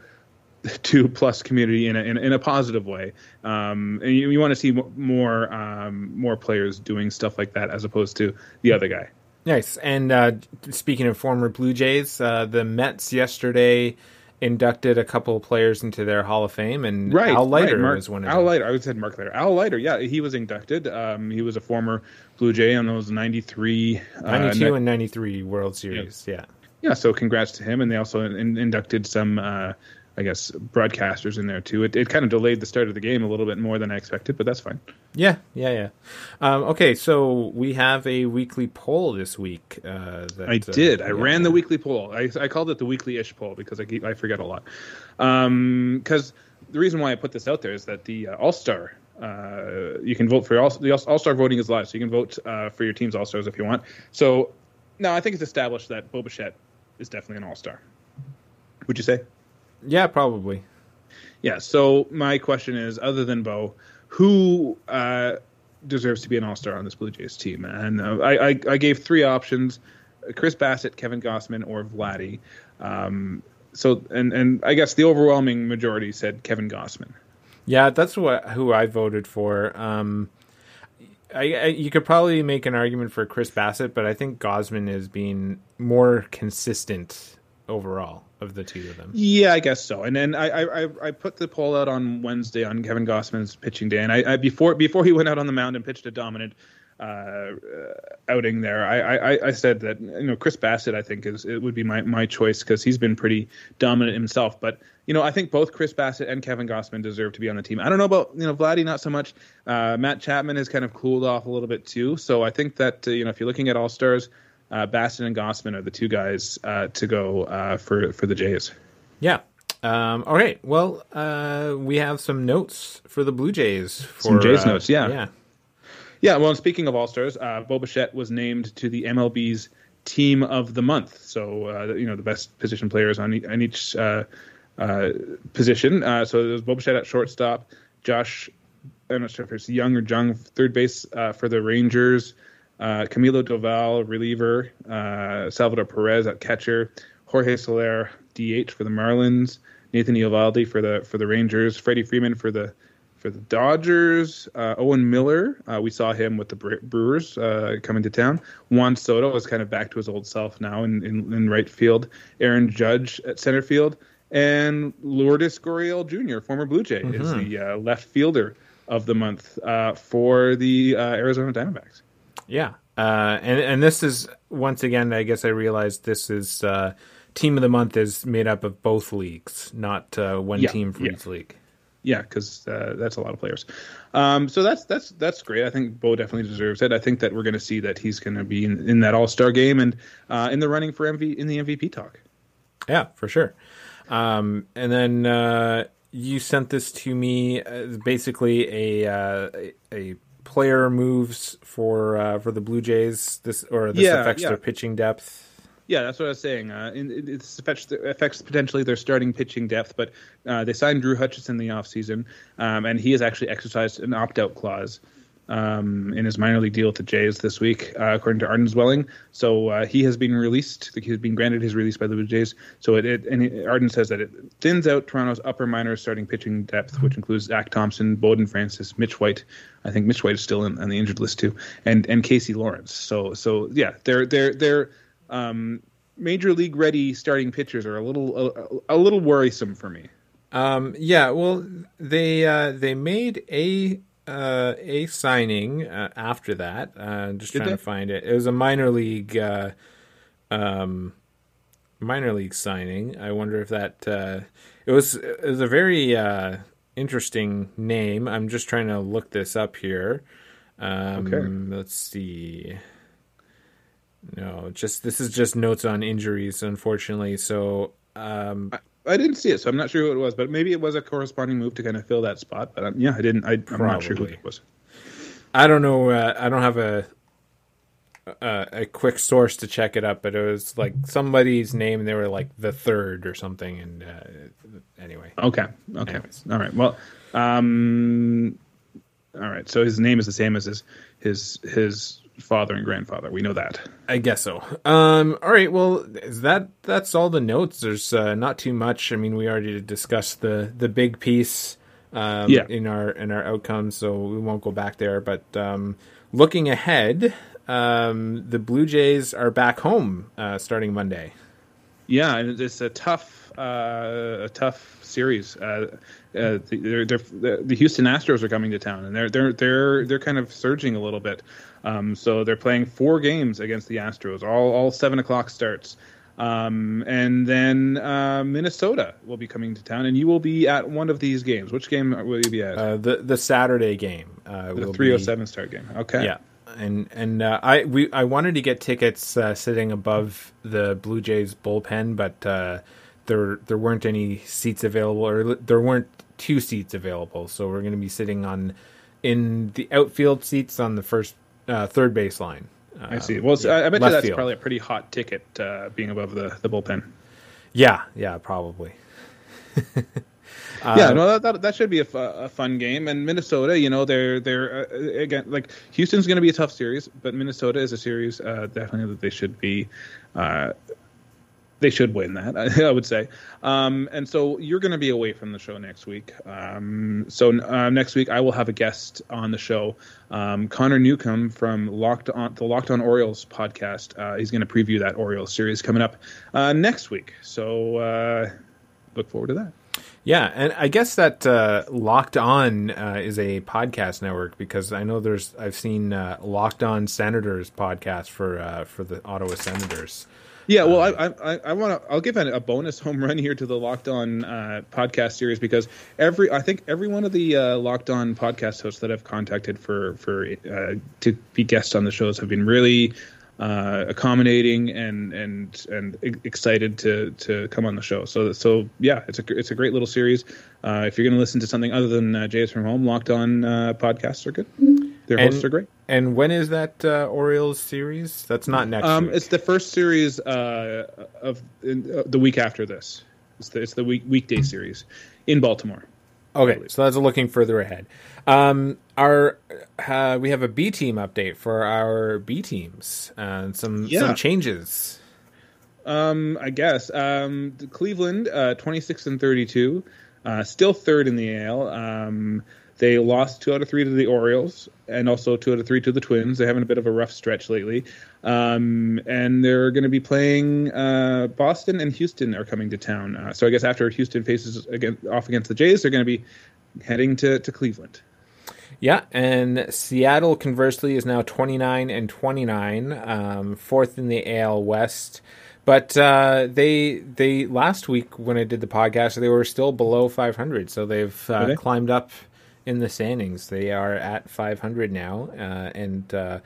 two plus community in a, in, in a positive way. Um, and you, you want to see more um, more players doing stuff like that as opposed to the other guy. Nice. And uh, speaking of former Blue Jays, uh, the Mets yesterday inducted a couple of players into their Hall of Fame, and right, Al Leiter right. Mark, was one of Al them. Leiter, I would say Mark Leiter. Al Leiter, yeah, he was inducted. Um, he was a former Blue Jay on those 93, 92 uh, and 93 World Series, yeah. yeah. Yeah, so congrats to him. And they also in, inducted some uh, I guess broadcasters in there too. It, it kind of delayed the start of the game a little bit more than I expected, but that's fine. Yeah, yeah, yeah. Um, okay, so we have a weekly poll this week. Uh, that, I did. Uh, I yeah. ran the weekly poll. I, I called it the weekly-ish poll because I keep, I forget a lot. Because um, the reason why I put this out there is that the uh, All Star. Uh, you can vote for all the All Star voting is live, so you can vote uh, for your team's All Stars if you want. So now I think it's established that Bo Bichette is definitely an All Star. Would you say? Yeah, probably. Yeah. So my question is, other than Bo, who uh, deserves to be an All Star on this Blue Jays team? And uh, I, I, I, gave three options: Chris Bassitt, Kevin Gausman, or Vladdy. Um, so, and and I guess the overwhelming majority said Kevin Gausman. Yeah, that's what who I voted for. Um, I, I, you could probably make an argument for Chris Bassitt, but I think Gausman is being more consistent overall of the two of them. Yeah, I guess so. And then I I, I put the poll out on Wednesday on Kevin Gausman's pitching day, and I, I before before he went out on the mound and pitched a dominant uh, outing there, I, I I said that you know Chris Bassitt I think is it would be my my choice because he's been pretty dominant himself, but. You know, I think both Chris Bassitt and Kevin Gausman deserve to be on the team. I don't know about you know Vladdy, not so much. Uh, Matt Chapman has kind of cooled off a little bit too. So I think that uh, you know if you're looking at all stars, uh, Bassitt and Gausman are the two guys uh, to go uh, for for the Jays. Yeah. Um, all right. Well, uh, we have some notes for the Blue Jays. For, some Jays uh, notes. Yeah. Yeah. Yeah. Well, speaking of All Stars, uh, Bo Bichette was named to the MLB's Team of the Month. So uh, you know the best position players on, e- on each position. so there's Bo Bichette at shortstop, Josh. I'm not sure if it's Young or Jung, third base for the Rangers uh, Camilo Doval, reliever, uh, Salvador Perez at catcher, Jorge Soler, DH for the Marlins, Nathan Eovaldi for the for the Rangers, Freddie Freeman for the for the Dodgers, uh, Owen Miller, uh, we saw him with the Brewers uh, coming to town. Juan Soto is kind of back to his old self now in, in, in right field. Aaron Judge at center field, and Lourdes Gurriel Jr., former Blue Jay, mm-hmm. is the uh, left fielder of the month uh, for the uh, Arizona Diamondbacks. Yeah, uh, and and this is once again, I guess I realized this is uh, team of the month is made up of both leagues, not uh, one yeah, team for yeah. each league. Yeah, because uh, that's a lot of players. Um, so that's that's that's great. I think Bo definitely deserves it. I think that we're going to see that he's going to be in, in that All Star game and uh, in the running for MV in the MVP talk. Yeah, for sure. Um, and then uh, you sent this to me, basically a a player moves for uh, for the Blue Jays. This or this yeah, affects yeah. their pitching depth. Yeah, that's what I was saying. Uh, it affects, affects potentially their starting pitching depth, but uh, they signed Drew Hutchison in the offseason, um, and he has actually exercised an opt out clause um, in his minor league deal with the Jays this week, uh, according to Arden Zwelling. So uh, he has been released. He's been granted his release by the Blue Jays. So it, it and Arden says that it thins out Toronto's upper minor starting pitching depth, which includes Zach Thompson, Bowden Francis, Mitch White. I think Mitch White is still in, on the injured list too, and and Casey Lawrence. So so yeah, they're they're they're um, major league ready starting pitchers are a little a, a little worrisome for me. Um, yeah, well, they uh, they made a uh, a signing uh, after that. Uh, just Did trying they? to find it. It was a minor league, uh, um, minor league signing. I wonder if that uh, it was. It was a very uh, interesting name. I'm just trying to look this up here. Um, okay. Let's see. No, just this is just notes on injuries, unfortunately. So um, I, didn't see it, so I'm not sure who it was. But maybe it was a corresponding move to kind of fill that spot. But um, yeah, I didn't. I, I'm not sure who it was. I don't know. Uh, I don't have a, a a quick source to check it up, but it was like somebody's name. and They were like the third or something. And uh, anyway, Okay. Okay. Anyways. All right. Well, um, all right. So his name is the same as his his his father and grandfather. We know that. I guess so. Um, all right. Well, is that that's all the notes? There's uh, not too much. I mean, we already discussed the the big piece. Um, Yeah. In our in our outcomes, so we won't go back there. But um, looking ahead, um, the Blue Jays are back home uh, starting Monday. Yeah, and it's a tough uh, a tough series. Uh, uh, they're, they're, the the Houston Astros are coming to town, and they're they're they're they're kind of surging a little bit. Um, so they're playing four games against the Astros, all all seven o'clock starts. Um, and then uh, Minnesota will be coming to town, and you will be at one of these games. Which game will you be at? Uh, the the Saturday game. Uh, the three oh seven start game. Okay. Yeah, and and uh, I we I wanted to get tickets uh, sitting above the Blue Jays bullpen, but uh, there there weren't any seats available, or there weren't two seats available. So we're going to be sitting on in the outfield seats on the first uh, third base line. Uh, I see. Well, so I, I bet you that's field. probably a pretty hot ticket uh, being above the, the bullpen. Yeah, yeah, probably. yeah, no, that, that that should be a, a fun game. And Minnesota, you know, they're they're uh, again like Houston's going to be a tough series, but Minnesota is a series uh, definitely that they should be. Uh, they should win that, I would say. Um, and so you're going to be away from the show next week. Um, so uh, next week I will have a guest on the show, um, Connor Newcomb from Locked On, the Locked On Orioles podcast. Uh, he's going to preview that Orioles series coming up uh, next week. So uh, look forward to that. Yeah, and I guess that uh, Locked On uh, is a podcast network because I know there's I've seen uh, Locked On Senators podcast for uh, for the Ottawa Senators. Yeah, well, I I, I want to. I'll give a, a bonus home run here to the Locked On uh, podcast series because every I think every one of the uh, Locked On podcast hosts that I've contacted for for uh, to be guests on the shows have been really uh, accommodating and and and excited to to come on the show. So so yeah, it's a it's a great little series. Uh, if you're going to listen to something other than uh, Jay's from Home, Locked On uh, podcasts are good. Their And- hosts are great. And when is that uh, Orioles series? That's not next Um, it's the first series uh, of in, uh, the week after this. It's the, it's the week weekday series in Baltimore. Okay, so that's looking further ahead. Um, our uh, we have a B team update for our B teams and some Yeah. some changes. Um, I guess um, Cleveland, uh, twenty six and thirty two, uh, still third in the AL. They lost two out of three to the Orioles, and also two out of three to the Twins. They're having a bit of a rough stretch lately, um, and they're going to be playing uh, Boston and Houston are coming to town. Uh, so I guess after Houston faces again, off against the Jays, they're going to be heading to, to Cleveland. Yeah, and Seattle conversely is now 29 and 29, um, fourth in the AL West. But uh, they they last week when I did the podcast, they were still below 500, so they've uh, climbed up in the standings. They are at 500 now, uh, and uh,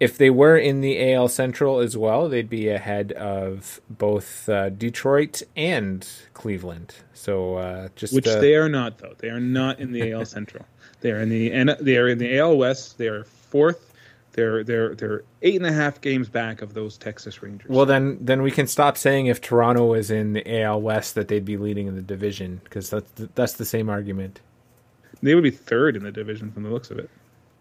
if they were in the AL Central as well, they'd be ahead of both uh, Detroit and Cleveland. So uh, just which uh, they are not though. They are not in the AL Central. They are in the they are in the AL West. They are fourth. They're they're they're eight and a half games back of those Texas Rangers. Well, then, then we can stop saying if Toronto was in the AL West that they'd be leading in the division because that's the, that's the same argument. They would be third in the division from the looks of it.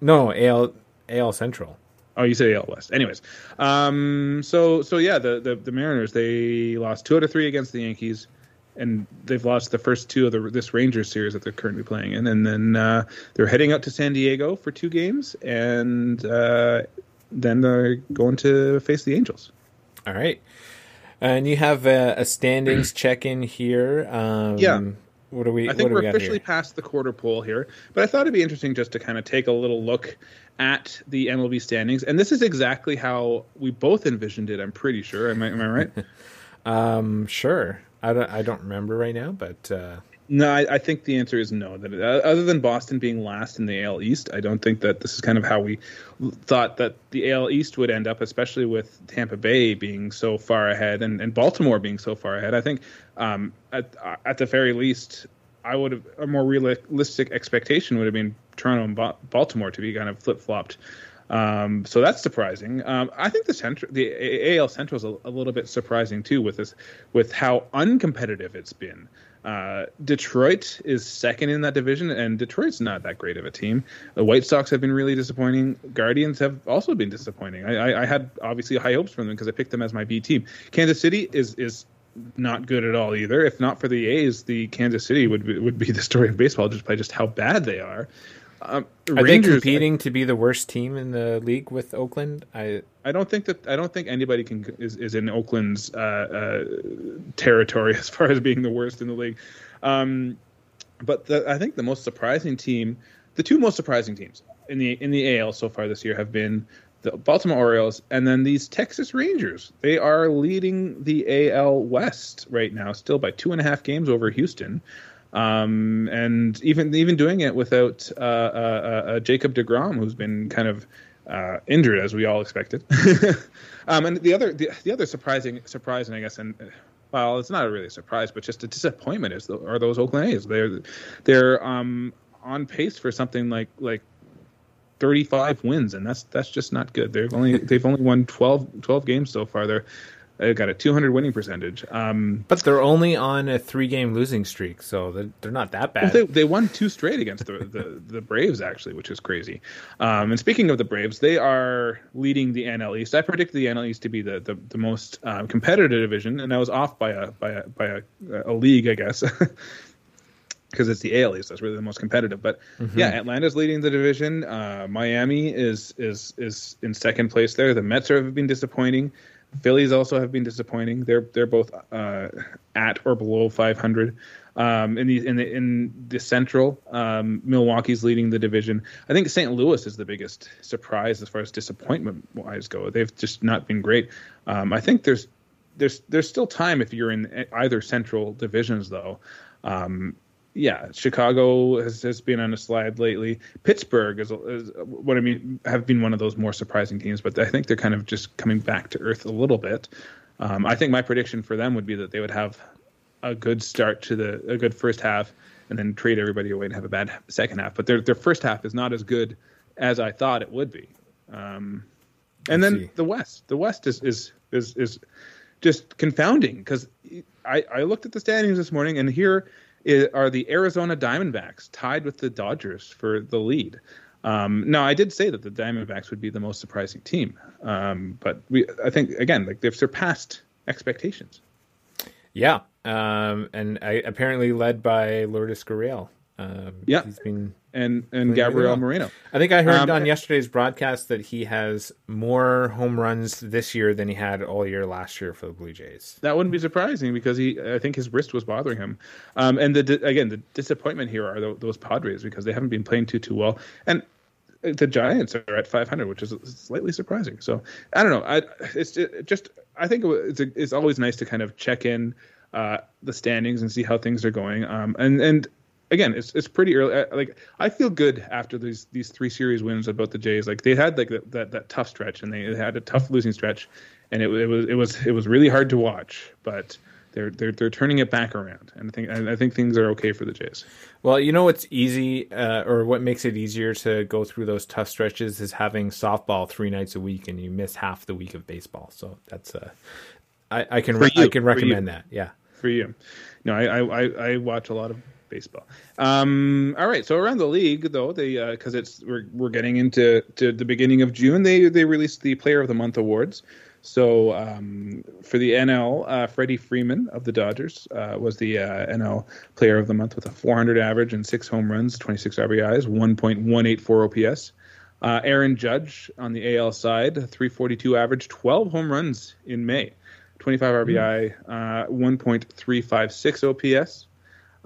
No, AL AL Central. Oh, you say AL West. Anyways, um, so so yeah, the, the the Mariners they lost two out of three against the Yankees, and they've lost the first two of the this Rangers series that they're currently playing in, and then uh, they're heading out to San Diego for two games, and uh, then they're going to face the Angels. All right, and you have a, a standings check in here. Um, Yeah. What do we? I think what we're we officially past the quarter pole here, but I thought it'd be interesting just to kind of take a little look at the MLB standings, and this is exactly how we both envisioned it. I'm pretty sure. Am I, am I right? Um, sure. I don't. I don't remember right now, but uh, No, I, I, think the answer is no. That uh, other than Boston being last in the AL East, I don't think that this is kind of how we thought that the AL East would end up, especially with Tampa Bay being so far ahead and, and Baltimore being so far ahead. I think um, at at the very least, I would have a more realistic expectation would have been Toronto and ba- Baltimore to be kind of flip flopped. Um, so that's surprising. Um, I think the central, the AL Central is a, a, little bit surprising too, with this, with how uncompetitive it's been. Uh, Detroit is second in that division, and Detroit's not that great of a team. The White Sox have been really disappointing. Guardians have also been disappointing. I, I, I had obviously high hopes for them because I picked them as my B team. Kansas City is is not good at all either. If not for the A's, the Kansas City would be, would be the story of baseball just by just how bad they are. Um, Are Rangers, they competing I, to be the worst team in the league with Oakland? I I don't think that I don't think anybody can is, is in Oakland's uh, uh, territory as far as being the worst in the league. Um, but the, I think the most surprising team, the two most surprising teams in the in the AL so far this year have been the Baltimore Orioles and then these Texas Rangers. They are leading the AL West right now, still by two and a half games over Houston um, and even even doing it without uh, uh, uh, uh Jacob Degrom, who's been kind of uh, injured as we all expected. um, and the other the, the, other surprising surprising, I guess, and well, it's not really a surprise, but just a disappointment is the, are those Oakland A's. They're they're um, on pace for something like like 35 wins, and that's that's just not good. They've only they've only won 12, 12 games so far. They're they got a 200 winning percentage. Um, but they're only on a three-game losing streak, so they're, they're not that bad. They, they won two straight against the, the, the Braves, actually, which is crazy. Um, and speaking of the Braves, they are leading the NL East. I predicted the NL East to be the the, the most um, competitive division, and I was off by a by a by a, a league, I guess. because it's the AL East. That's really the most competitive. But mm-hmm. yeah, Atlanta's leading the division. Uh, Miami is is is in second place there. The Mets have been disappointing. Phillies also have been disappointing. They're they're both uh, at or below 500. Um, in the in the in the Central, um, Milwaukee's leading the division. I think St. Louis is the biggest surprise as far as disappointment wise go. They've just not been great. Um, I think there's there's there's still time if you're in either Central divisions though. Um, yeah, Chicago has, has been on a slide lately. Pittsburgh is, is what I mean have been one of those more surprising teams, but I think they're kind of just coming back to earth a little bit. Um, I think my prediction for them would be that they would have a good start to the a good first half, and then trade everybody away and have a bad second half. But their their first half is not as good as I thought it would be. Um, and then see. the West, the West is is is is just confounding because I I looked at the standings this morning and here are the Arizona Diamondbacks tied with the Dodgers for the lead. Um, now, I did say that the Diamondbacks would be the most surprising team, um, but we, I think again, like they've surpassed expectations. Yeah, um, and I, apparently led by Lourdes Gurriel. Um, yeah, he's been and and Gabriel Moreno. I think I heard um, on yesterday's broadcast that he has more home runs this year than he had all year last year for the Blue Jays. That wouldn't be surprising because he, I think his wrist was bothering him. Um, and the again, the disappointment here are those Padres because they haven't been playing too too well, and the Giants are at 500, which is slightly surprising. So I don't know. I it's just I think it's it's always nice to kind of check in uh, the standings and see how things are going. Um, and and again, it's it's pretty early. Like I feel good after these these three series wins about the Jays. Like they had like that that, that tough stretch, and they had a tough losing stretch, and it, it was it was it was really hard to watch. But they're they're they're turning it back around, and I think I think things are okay for the Jays. Well, you know what's easy, uh, or what makes it easier to go through those tough stretches is having softball three nights a week, and you miss half the week of baseball. So that's uh, I, I can re- I can recommend that. Yeah, for you. No, I I I watch a lot of baseball. Um, all right, so around the league though, they because uh, it's we're we're getting into to the beginning of June. They they released the Player of the Month awards. So um, for the NL, uh, Freddie Freeman of the Dodgers uh, was the uh, NL Player of the Month with a 400 average and six home runs, 26 RBIs, 1.184 OPS. Uh, Aaron Judge on the AL side, 342 average, 12 home runs in May, 25 RBI, uh, 1.356 OPS.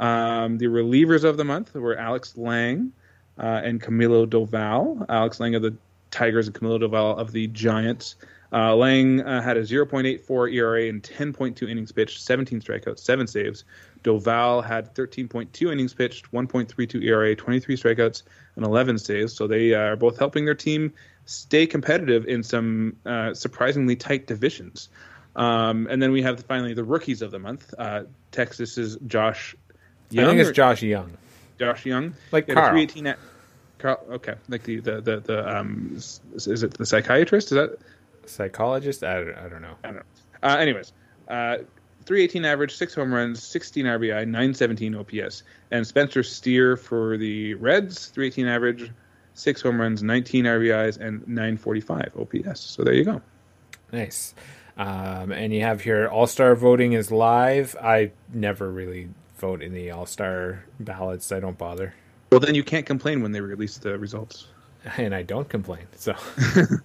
Um, the relievers of the month were Alex Lange uh, and Camilo Doval. Alex Lange of the Tigers and Camilo Doval of the Giants. Uh, Lange uh, had a 0.84 ERA and 10.2 innings pitched, 17 strikeouts, seven saves. Doval had 13.2 innings pitched, 1.32 ERA, 23 strikeouts, and 11 saves. So they are both helping their team stay competitive in some uh, surprisingly tight divisions. Um, and then we have finally the rookies of the month. Uh, Texas's Josh. Young I think it's Josh Jung. Josh Jung, like Carl. 318 at, Carl. Okay, like the the the, the um, is it the psychiatrist? Is that psychologist? I don't, I don't know. I don't know. Uh, anyways, uh, 318 average, six home runs, 16 RBI, 917 OPS. And Spencer Steer for the Reds, 318 average, six home runs, 19 RBIs, and 945 OPS. So there you go. Nice. Um, and you have here All Star voting is live. I never really vote in the All Star ballots. I don't bother. Well, then you can't complain when they release the results. And I don't complain. So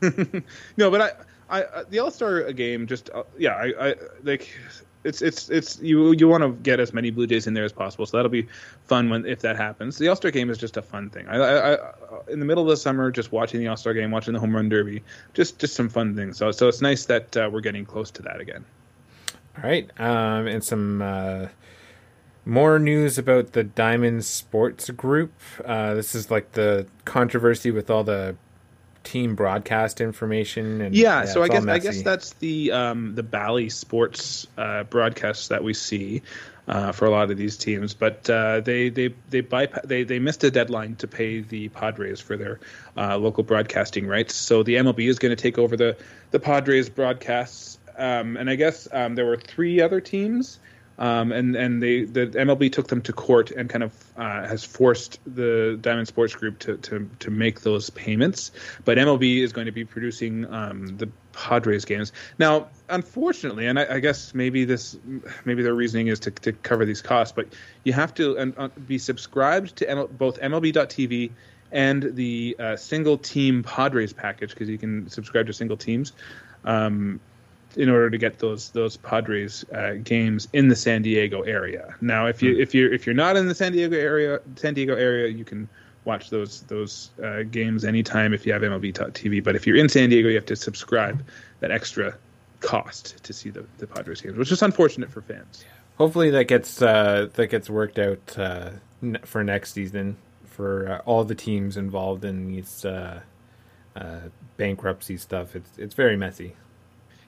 no, but I, I, uh, the All Star game just uh, yeah, I, I like it's it's it's you you want to get as many Blue Jays in there as possible. So that'll be fun when if that happens. The All Star Game is just a fun thing. I, I, I, in the middle of the summer, just watching the All Star Game, watching the Home Run Derby, just just some fun things. So so it's nice that uh, we're getting close to that again. All right, um, and some. Uh, more news about the Diamond Sports Group. Uh, this is like the controversy with all the team broadcast information and yeah, yeah so i guess i guess that's the um, the bally sports uh, broadcasts that we see uh, for a lot of these teams but uh, they they they, bypa- they they missed a deadline to pay the padres for their uh, local broadcasting rights. So the mlb is going to take over the the padres broadcasts. Um, and i guess um, there were three other teams um, and and they the MLB took them to court and kind of uh, has forced the Diamond Sports Group to, to to make those payments. But MLB is going to be producing um, the Padres games now. Unfortunately, and I, I, guess maybe this maybe their reasoning is to, to cover these costs, but you have to uh, be subscribed to ML, both MLB.TV and the uh, single team Padres package because you can subscribe to single teams. Um, in order to get those those Padres uh, games in the San Diego area. Now, if you mm. if you if you're not in the San Diego area, San Diego area, you can watch those those uh, games anytime if you have MLB TV. But if you're in San Diego, you have to subscribe that extra cost to see the, the Padres games, which is unfortunate for fans. Hopefully, that gets uh, that gets worked out uh, for next season for uh, all the teams involved in these uh, bankruptcy stuff. It's it's very messy.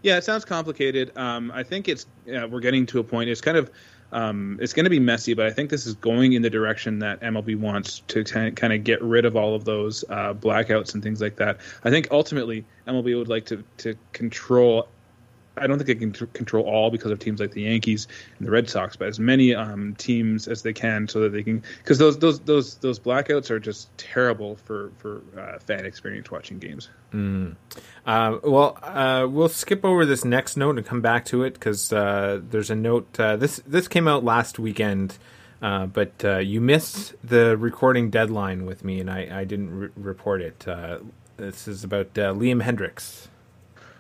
Yeah, it sounds complicated. Um, I think it's we're getting to a point. It's kind of um, it's going to be messy, but I think this is going in the direction that MLB wants to kind of get rid of all of those uh, blackouts and things like that. I think ultimately MLB would like to to control I don't think they can control all because of teams like the Yankees and the Red Sox, but as many um, teams as they can, so that they can because those those those those blackouts are just terrible for for uh, fan experience watching games. Mm. Uh, well, uh, we'll skip over this next note and come back to it because uh, there's a note. Uh, this this came out last weekend. Uh, but you missed the recording deadline with me, and I, I didn't re- report it. this is about Liam Hendriks.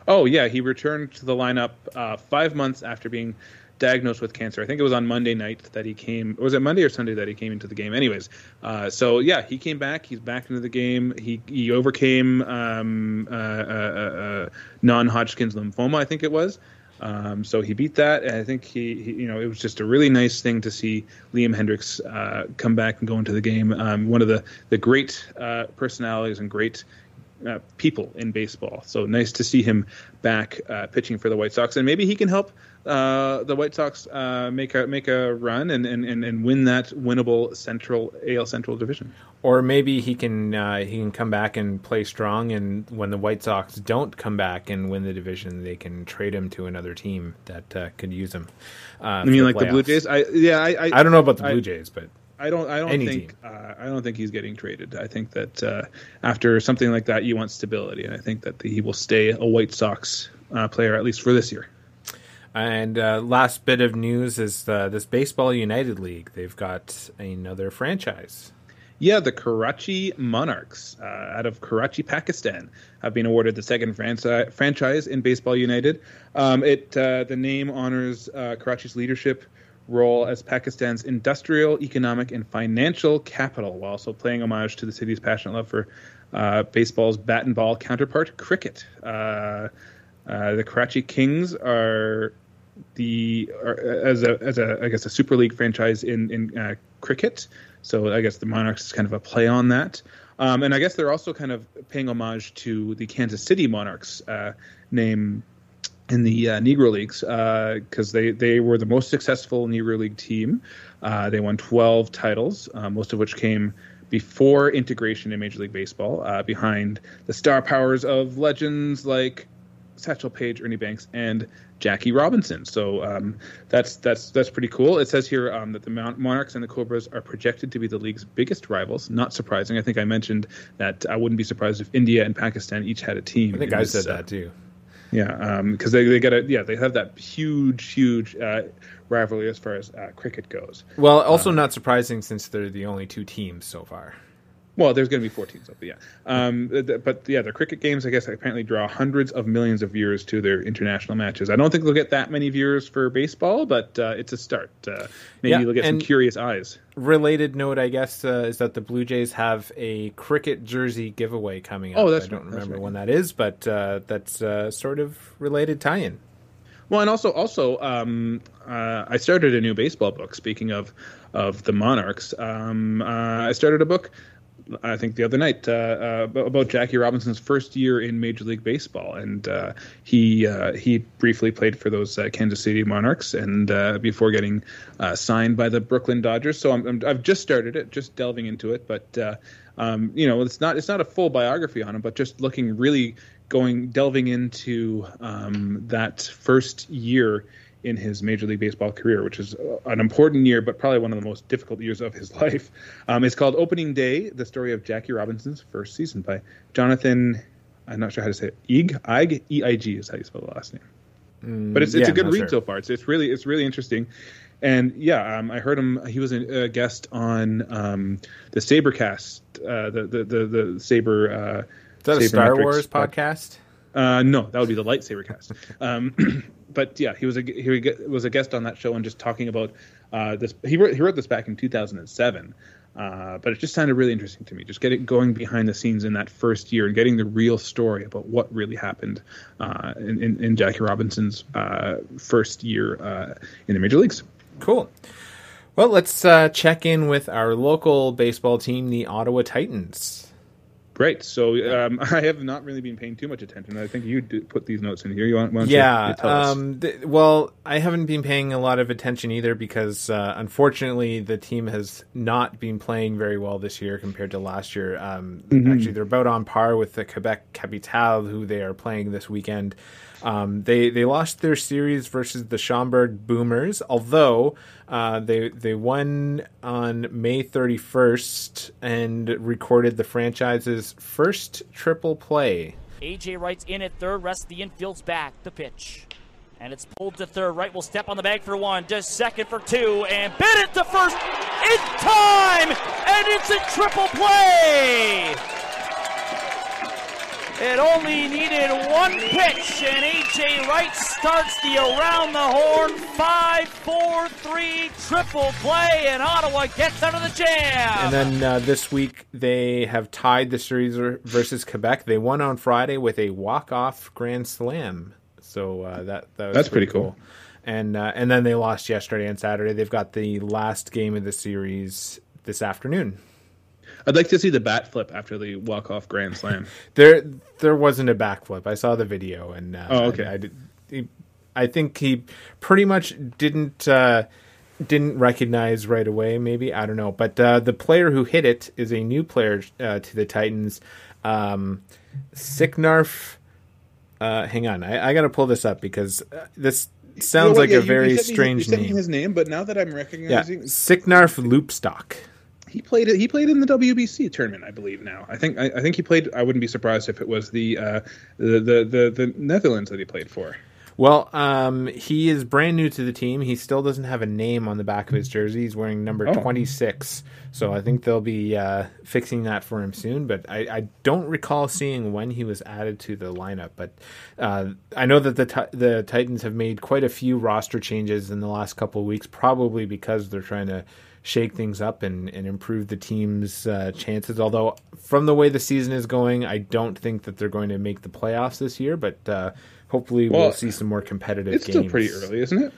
Oh yeah, he returned to the lineup uh, five months after being diagnosed with cancer. I think it was on Monday night that he came. Was it Monday or Sunday that he came into the game? Anyways, uh, so yeah, he came back. He's back into the game. He he overcame um, uh, uh, uh non-Hodgkin's lymphoma. I think it was. Um, so he beat that, and I think he, he, you know, it was just a really nice thing to see Liam Hendriks uh, come back and go into the game. Um, one of the the great uh, personalities and great uh, people in baseball. So nice to see him back uh, pitching for the White Sox, and maybe he can help uh, the White Sox uh, make a make a run and, and, and win that winnable Central AL Central division. Or maybe he can uh, he can come back and play strong, and when the White Sox don't come back and win the division, they can trade him to another team that uh, could use him. I mean, like playoffs. the Blue Jays? I yeah, I, I, I don't know about the Blue I, Jays, but I don't. I don't Any think. Uh, I don't think he's getting traded. I think that uh, after something like that, you want stability, and I think that he will stay a White Sox uh, player at least for this year. And uh, last bit of news is uh, this Baseball United League. They've got another franchise. Yeah, the Karachi Monarchs uh, out of Karachi, Pakistan, have been awarded the second franchise in Baseball United. Um, it the name honors Karachi's leadership role as Pakistan's industrial, economic, and financial capital, while also playing homage to the city's passionate love for uh, baseball's bat and ball counterpart, cricket. Uh, Uh, the Karachi Kings are the are, as a as a I guess a Super League franchise in in uh, cricket. So I guess the Monarchs is kind of a play on that. Um, and I guess they're also kind of paying homage to the Kansas City Monarchs uh, name in the uh, Negro Leagues because uh, they they were the most successful Negro League team. Uh, they won 12 titles, uh, most of which came before integration in Major League Baseball, uh, behind the star powers of legends like Satchel Paige, Ernie Banks, and Jackie Robinson. So um, that's that's that's pretty cool. It says here um, that the Monarchs and the Cobras are projected to be the league's biggest rivals. Not surprising. I think I mentioned that I wouldn't be surprised if India and Pakistan each had a team. I think I this, said that too. Yeah, because um, they they got a yeah they have that huge huge uh, rivalry as far as uh, cricket goes. Well, also uh, not surprising since they're the only two teams so far. Well, there's going to be 14, so yeah. Um, but yeah, the cricket games, I guess, apparently draw hundreds of millions of viewers to their international matches. I don't think they'll get that many viewers for baseball, but uh, it's a start. Uh, maybe yeah, they'll get some curious eyes. Related note, I guess, uh, is that the Blue Jays have a cricket jersey giveaway coming up. Oh, that's I don't right, remember right. when that is, but uh, that's uh, sort of related tie-in. Well, and also, also, um, uh, I started a new baseball book. Speaking of of the Monarchs, um, I started a book I think the other night uh, uh, about Jackie Robinson's first year in Major League Baseball, and uh, he uh, he briefly played for those uh, Kansas City Monarchs, and uh, before getting signed by the Brooklyn Dodgers. So i have just started it, just delving into it, but um, you know, it's not it's not a full biography on him, but just looking really going delving into um, that first year in his Major League Baseball career, which is an important year, but probably one of the most difficult years of his life. Um, it's called Opening Day: The Story of Jackie Robinson's First Season by Jonathan. I'm not sure how to say it. Eig, Eig, E I G is how you spell the last name. Mm, but it's it's yeah, a good read sure. so far. It's it's really it's really interesting. And yeah, um, I heard him. He was a, a guest on um, the SaberCast, uh, the, the the the Saber. Uh, is that Saber a Star Wars podcast? Uh, no, that would be the lightsaber cast. Um, but yeah, he was a he was a guest on that show and just talking about uh, this. He wrote, he wrote this back in 2007. Uh, but it just sounded really interesting to me. Just getting going behind the scenes in that first year and getting the real story about what really happened uh, in, in, in, Jackie Robinson's uh, first year uh, in the major leagues. Cool. Well, let's uh, check in with our local baseball team, the Ottawa Titans. Great. So um, I have not really been paying too much attention. I think you put these notes in here. You want? yeah. You um, th- well, I haven't been paying a lot of attention either because uh, unfortunately the team has not been playing very well this year compared to last year. Um, mm-hmm. Actually, they're about on par with the Quebec Capital, who they are playing this weekend. Um, they they lost their series versus the Schaumburg Boomers, although uh, they they won on May 31st and recorded the franchise's first triple play. AJ Wright's in at third, rest of the infield's back. The pitch. And it's pulled to third. Wright will step on the bag for one, does second for two, and it to first in time! And it's a triple play! It only needed one pitch, and A.J. Wright starts the around the horn 5 4 3 triple play, and Ottawa gets out of the jam. And then uh, this week, they have tied the series versus Quebec. They won on Friday with a walk off grand slam. So uh, that, that that's pretty, pretty cool. cool. And, uh, and then they lost yesterday and Saturday. They've got the last game of the series this afternoon. I'd like to see the bat flip after the walk off grand slam. there, there wasn't a backflip. I saw the video, and uh, oh, okay. I, I, did, he, I, think he pretty much didn't uh, didn't recognize right away. Maybe I don't know, but uh, the player who hit it is a new player uh, to the Titans, um, Sicnarf. Uh, hang on, I, I got to pull this up because uh, this sounds you know like yeah, a very strange name. His name, but now that I'm recognizing, yeah, Sicnarf Loopstok he played he played in the WBC tournament, I believe. Now, I think I, I, think he played. I wouldn't be surprised if it was the, uh, the, the the the Netherlands that he played for. Well, um, he is brand new to the team. He still doesn't have a name on the back of his jersey. He's wearing number oh. 26. So I think they'll be uh, fixing that for him soon. But I, I, don't recall seeing when he was added to the lineup. But uh, I know that the the Titans have made quite a few roster changes in the last couple of weeks, probably because they're trying to shake things up and, and improve the team's uh, chances. Although, from the way the season is going, I don't think that they're going to make the playoffs this year. But uh, hopefully, well, we'll see some more competitive. It's games. still pretty early, isn't it?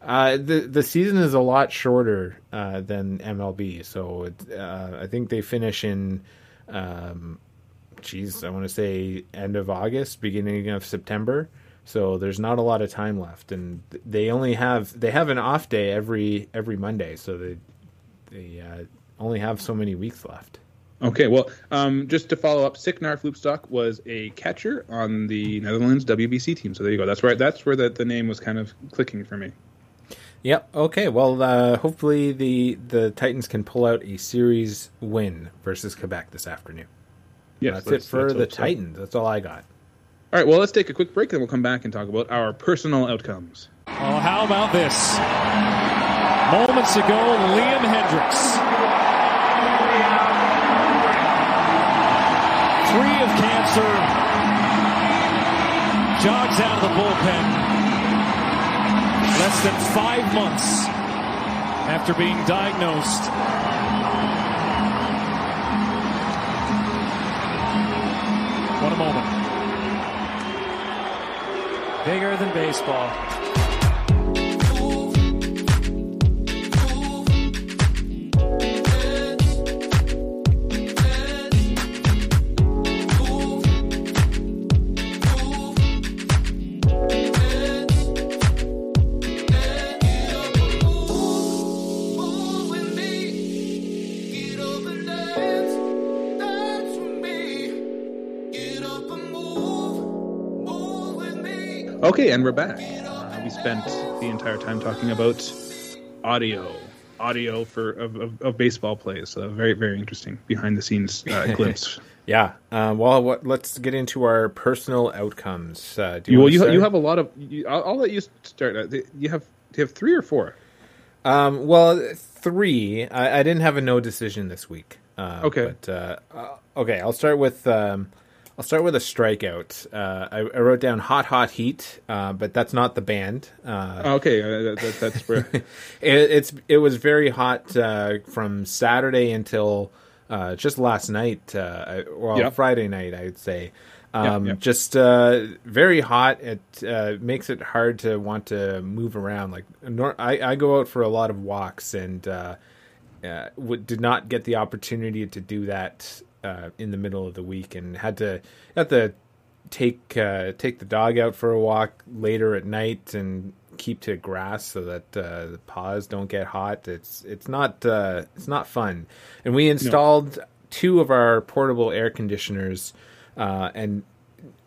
Uh, the the season is a lot shorter uh, than MLB, so it, uh, I think they finish in, um, geez, I want to say end of August, beginning of September. So there's not a lot of time left, and they only have they have an off day every every Monday, so they they uh, only have so many weeks left. Okay, well, um, just to follow up, Sicnarf Loopstok was a catcher on the Netherlands WBC team. So there you go. That's right. That's where the, the name was kind of clicking for me. Yep. Okay. Well, uh, hopefully the the Titans can pull out a series win versus Quebec this afternoon. Yes, that's it for the Titans. So. That's all I got. All right. Well, let's take a quick break, and we'll come back and talk about our personal outcomes. Oh, how about this? Moments ago, Liam Hendriks. free of cancer, jogs out of the bullpen less than five months after being diagnosed. What a moment. Bigger than baseball. Okay, and we're back. Uh, we spent the entire time talking about audio, audio for of, of, of baseball plays. So very very interesting behind the scenes uh, glimpse. yeah. Uh, well, what, let's get into our personal outcomes. Uh, do you well, you, you have a lot of. You, I'll, I'll, let you start. Uh, you have you have three or four? Um, well, three. I, I, didn't have a no decision this week. Uh, okay. But okay, I'll start with. Um, I'll start with a strikeout. Uh, I, I, wrote down "Hot Hot Heat," uh, but that's not the band. Uh, oh, okay, uh, that, that's where it, it's. It was very hot uh, from Saturday until uh, just last night. well, yep. Friday night, I'd say. Um, yep, yep. Just very hot. It makes it hard to want to move around. Like nor- I, I, go out for a lot of walks and w- did not get the opportunity to do that uh, in the middle of the week and had to had to take uh, take the dog out for a walk later at night and keep to grass so that uh, the paws don't get hot. It's it's not uh, it's not fun. And we installed no. two of our portable air conditioners, uh, and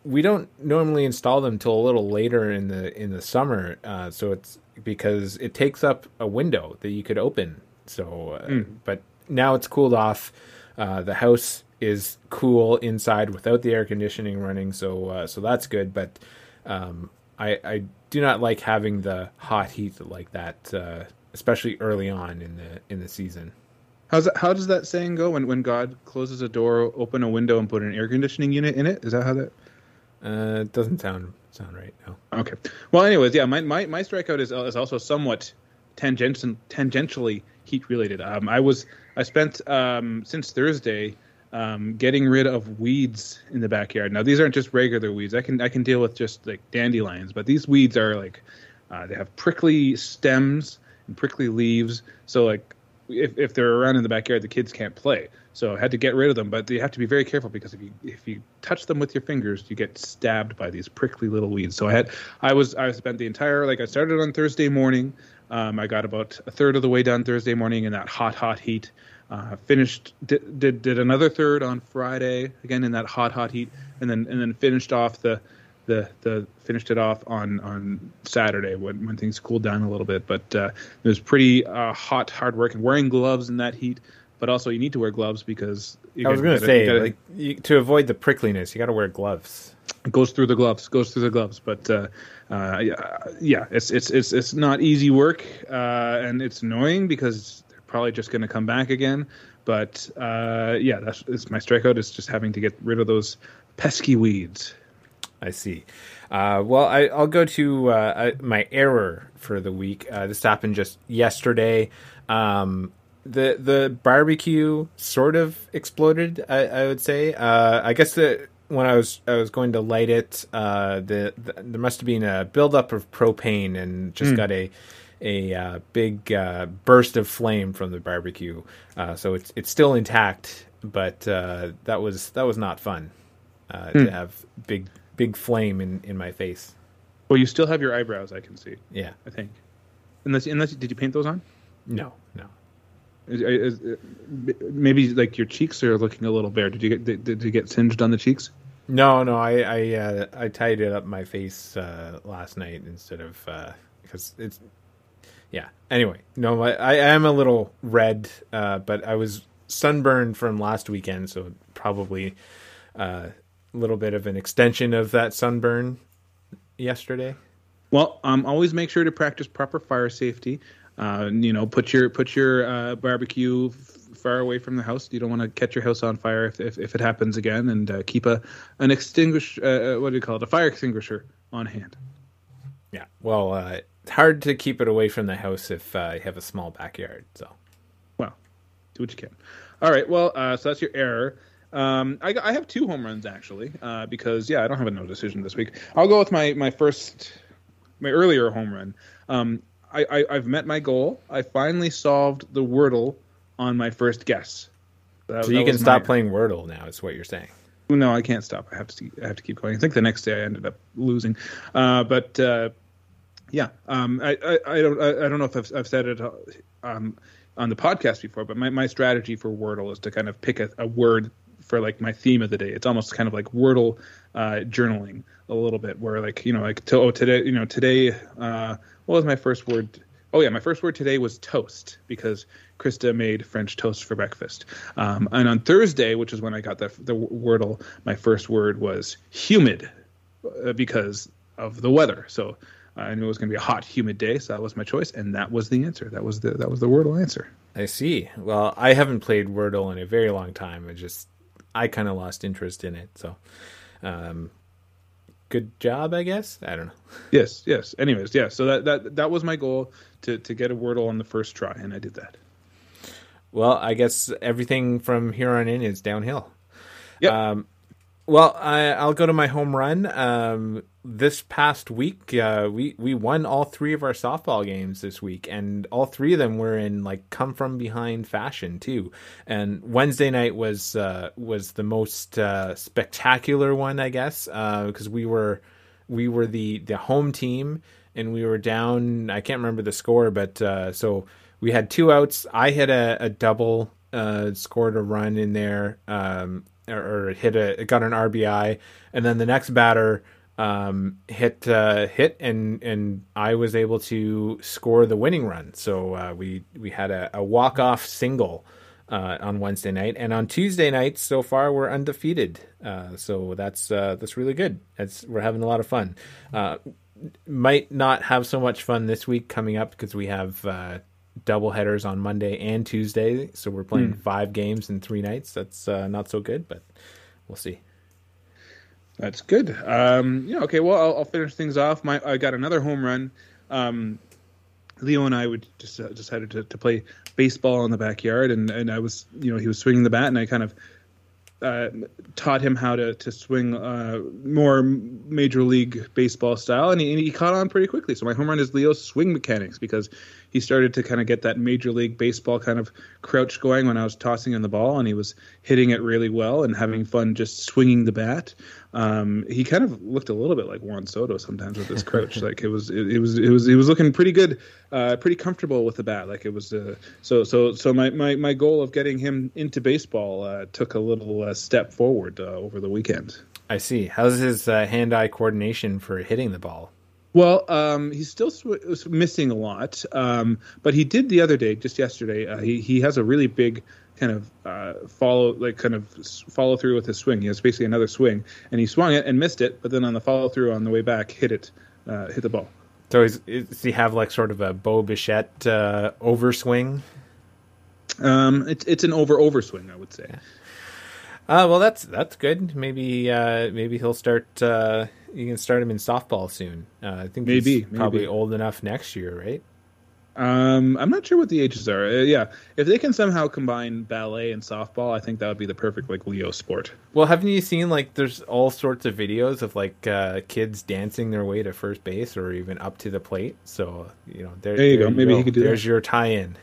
we don't normally install them until a little later in the in the summer. Uh, so it's because it takes up a window that you could open. So, mm. but now it's cooled off. Uh, the house is cool inside without the air conditioning running, so uh, so that's good. But um, I, I do not like having the hot heat like that, uh, especially early on in the in the season. How's that, how does that saying go? When when God closes a door, open a window, and put an air conditioning unit in it? Is that how that? Uh, it doesn't sound sound right. No. Okay. Well, anyways, yeah, my my, my strikeout is is also somewhat tangent tangentially heat related. Um, I was I spent um, since Thursday um, getting rid of weeds in the backyard. Now these aren't just regular weeds. I can I can deal with just like dandelions, but these weeds are like uh, they have prickly stems and prickly leaves. So like if if they're around in the backyard, the kids can't play. So I had to get rid of them, but you have to be very careful because if you if you touch them with your fingers, you get stabbed by these prickly little weeds. So I had I was I spent the entire like I started on Thursday morning. Um, I got about a third of the way done Thursday morning in that hot hot heat. Uh, finished did, did, did another third on Friday again in that hot hot heat, and then and then finished off the the the finished it off on on Saturday when when things cooled down a little bit. But uh, it was pretty uh, hot, hard work, and wearing gloves in that heat. But also, you need to wear gloves because I was going to say gotta, like you, to avoid the prickliness, you got to wear gloves. It goes through the gloves, goes through the gloves. But uh, uh, yeah, it's it's it's it's not easy work, uh, and it's annoying because probably just going to come back again. But uh, yeah, that's, that's my strikeout. Is just having to get rid of those pesky weeds. I see. Uh, well, I, will go to uh, my error for the week. Uh, this happened just yesterday. Um, the the barbecue sort of exploded. I, I would say. Uh, I guess the when I was I was going to light it, uh, the, the there must have been a buildup of propane and just Mm. got a a uh, big uh, burst of flame from the barbecue. Uh, so it's it's still intact, but uh, that was that was not fun uh, Hmm. to have big big flame in, in my face. Well, you still have your eyebrows. I can see. Yeah, I think. Unless, unless did you paint those on? no, no. Is, is, is- maybe like your cheeks are looking a little bare. Did you get did, did you get singed on the cheeks? No, no, I I uh, I tied it up my face uh, last night instead of because it's yeah. Anyway, no, I, I am a little red, uh, but I was sunburned from last weekend, so probably uh, a little bit of an extension of that sunburn yesterday. Well, um, always make sure to practice proper fire safety. Uh, you know, put your put your uh, barbecue far away from the house. You don't want to catch your house on fire if if, if it happens again, and uh, keep a an extinguish uh, what do you call it a fire extinguisher on hand. Yeah, well, uh, it's hard to keep it away from the house if uh, you have a small backyard. So Well, do what you can. All right. Well, uh, so that's your error. Um, I, I have two home runs actually, uh, because yeah, I don't have a no decision this week. I'll go with my my first, my earlier home run. Um, I, I I've met my goal. I finally solved the Wordle on my first guess. That- so you can stop my- playing Wordle now. Is what you're saying? No, I can't stop. I have to. I have to keep going. I think the next day I ended up losing, uh, but uh, yeah, um, I, I, I don't. I, I don't know if I've, I've said it um, on the podcast before, but my, my strategy for Wordle is to kind of pick a, a word for like my theme of the day. It's almost kind of like Wordle uh, journaling a little bit, where like you know, like to, oh today, you know, today, uh, what was my first word? Oh yeah, my first word today was toast because Krista made French toast for breakfast. Um, and on Thursday, which is when I got the the Wordle, my first word was humid uh, because of the weather. So I knew it was going to be a hot, humid day, so that was my choice, and that was the answer. That was the that was the Wordle answer. I see. Well, I haven't played Wordle in a very long time. I just I kind of lost interest in it. So, um, good job, I guess. I don't know. Yes, yes. Anyways, yeah. So that that that was my goal to to get a Wordle on the first try, and I did that. Well, I guess everything from here on in is downhill. Yep. Um, well, I, I'll go to my home run. Um, this past week, uh, we we won all three of our softball games this week, and all three of them were in like come from behind fashion too. And Wednesday night was uh, was the most uh, spectacular one, I guess, because we were we were the the home team, and we were down. I can't remember the score, but uh, so we had two outs. I hit a, a double, uh, scored a run in there, um, or, or hit a got an RBI, and then the next batter um, hit uh, hit, and and I was able to score the winning run. So uh, we we had a, a walk off single. Uh, on Wednesday night and on Tuesday night, so far we're undefeated. Uh, so that's uh, that's really good. That's we're having a lot of fun. Uh, might not have so much fun this week coming up because we have uh, double headers on Monday and Tuesday. So we're playing five games in three nights. That's uh, not so good, but we'll see. That's good. Um, yeah. Okay. Well, I'll, I'll finish things off. My I got another home run. Um, Leo and I would just uh, decided to, to play baseball in the backyard, and, and I was you know he was swinging the bat, and I kind of uh, taught him how to to swing uh, more major league baseball style, and he, and he caught on pretty quickly. So my home run is Leo's swing mechanics because he started to kind of get that major league baseball kind of crouch going when I was tossing him the ball, and he was hitting it really well and having fun just swinging the bat. Um, he kind of looked a little bit like Juan Soto sometimes with his crouch. like it was, it, it was, it was, it was looking pretty good, uh, pretty comfortable with the bat. Like it was, uh, so, so, so my, my, my goal of getting him into baseball uh, took a little uh, step forward uh, over the weekend. I see. How's his uh, hand-eye coordination for hitting the ball? Well, um, he's still sw- missing a lot, um, but he did the other day, just yesterday. Uh, he he has a really big kind of uh, follow, like kind of follow through with his swing. He has basically another swing, and he swung it and missed it, but then on the follow through on the way back, hit it, uh, hit the ball. So is, is, does he have like sort of a Bo Bichette uh, overswing? Um, it's it's an over over swing, I would say. Uh, well, that's that's good. Maybe uh, maybe he'll start. Uh, you can start him in softball soon. Uh, I think Maybe, he's probably maybe. old enough next year, right? Um, I'm not sure what the ages are. Uh, yeah, if they can somehow combine ballet and softball, I think that would be the perfect like Leo sport. Well, haven't you seen like there's all sorts of videos of like uh, kids dancing their way to first base or even up to the plate? So you know, there, there you go. Maybe go. he could do. There's that. your tie-in.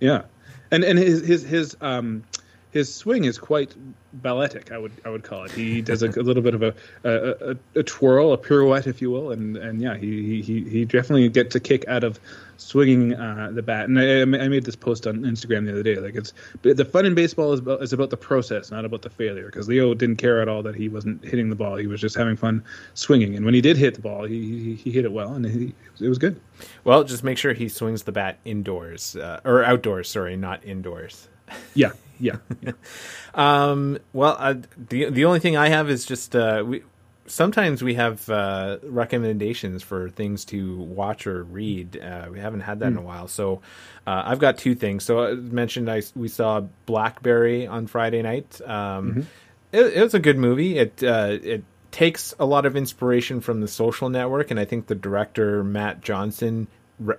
Yeah, and and his his his um his swing is quite balletic. I would I would call it. He does a, a little bit of a, a, a, twirl, a pirouette, if you will, and and yeah, he he he definitely gets a kick out of swinging uh, the bat. And I, I, made this post on Instagram the other day. Like it's the fun in baseball is about, is about the process, not about the failure. Because Leo didn't care at all that he wasn't hitting the ball. He was just having fun swinging. And when he did hit the ball, he he, he hit it well, and he, it was good. Well, just make sure he swings the bat indoors uh, or outdoors. Sorry, not indoors. Yeah, yeah. yeah. um, well, uh, the the only thing I have is just uh, we sometimes we have uh, recommendations for things to watch or read. Uh, we haven't had that mm. in a hmm. while, so uh, I've got two things. So I mentioned I we saw Blackberry on Friday night. Um, mm-hmm. it, it, was a good movie. It uh, it takes a lot of inspiration from the Social Network, and I think the director Matt Johnson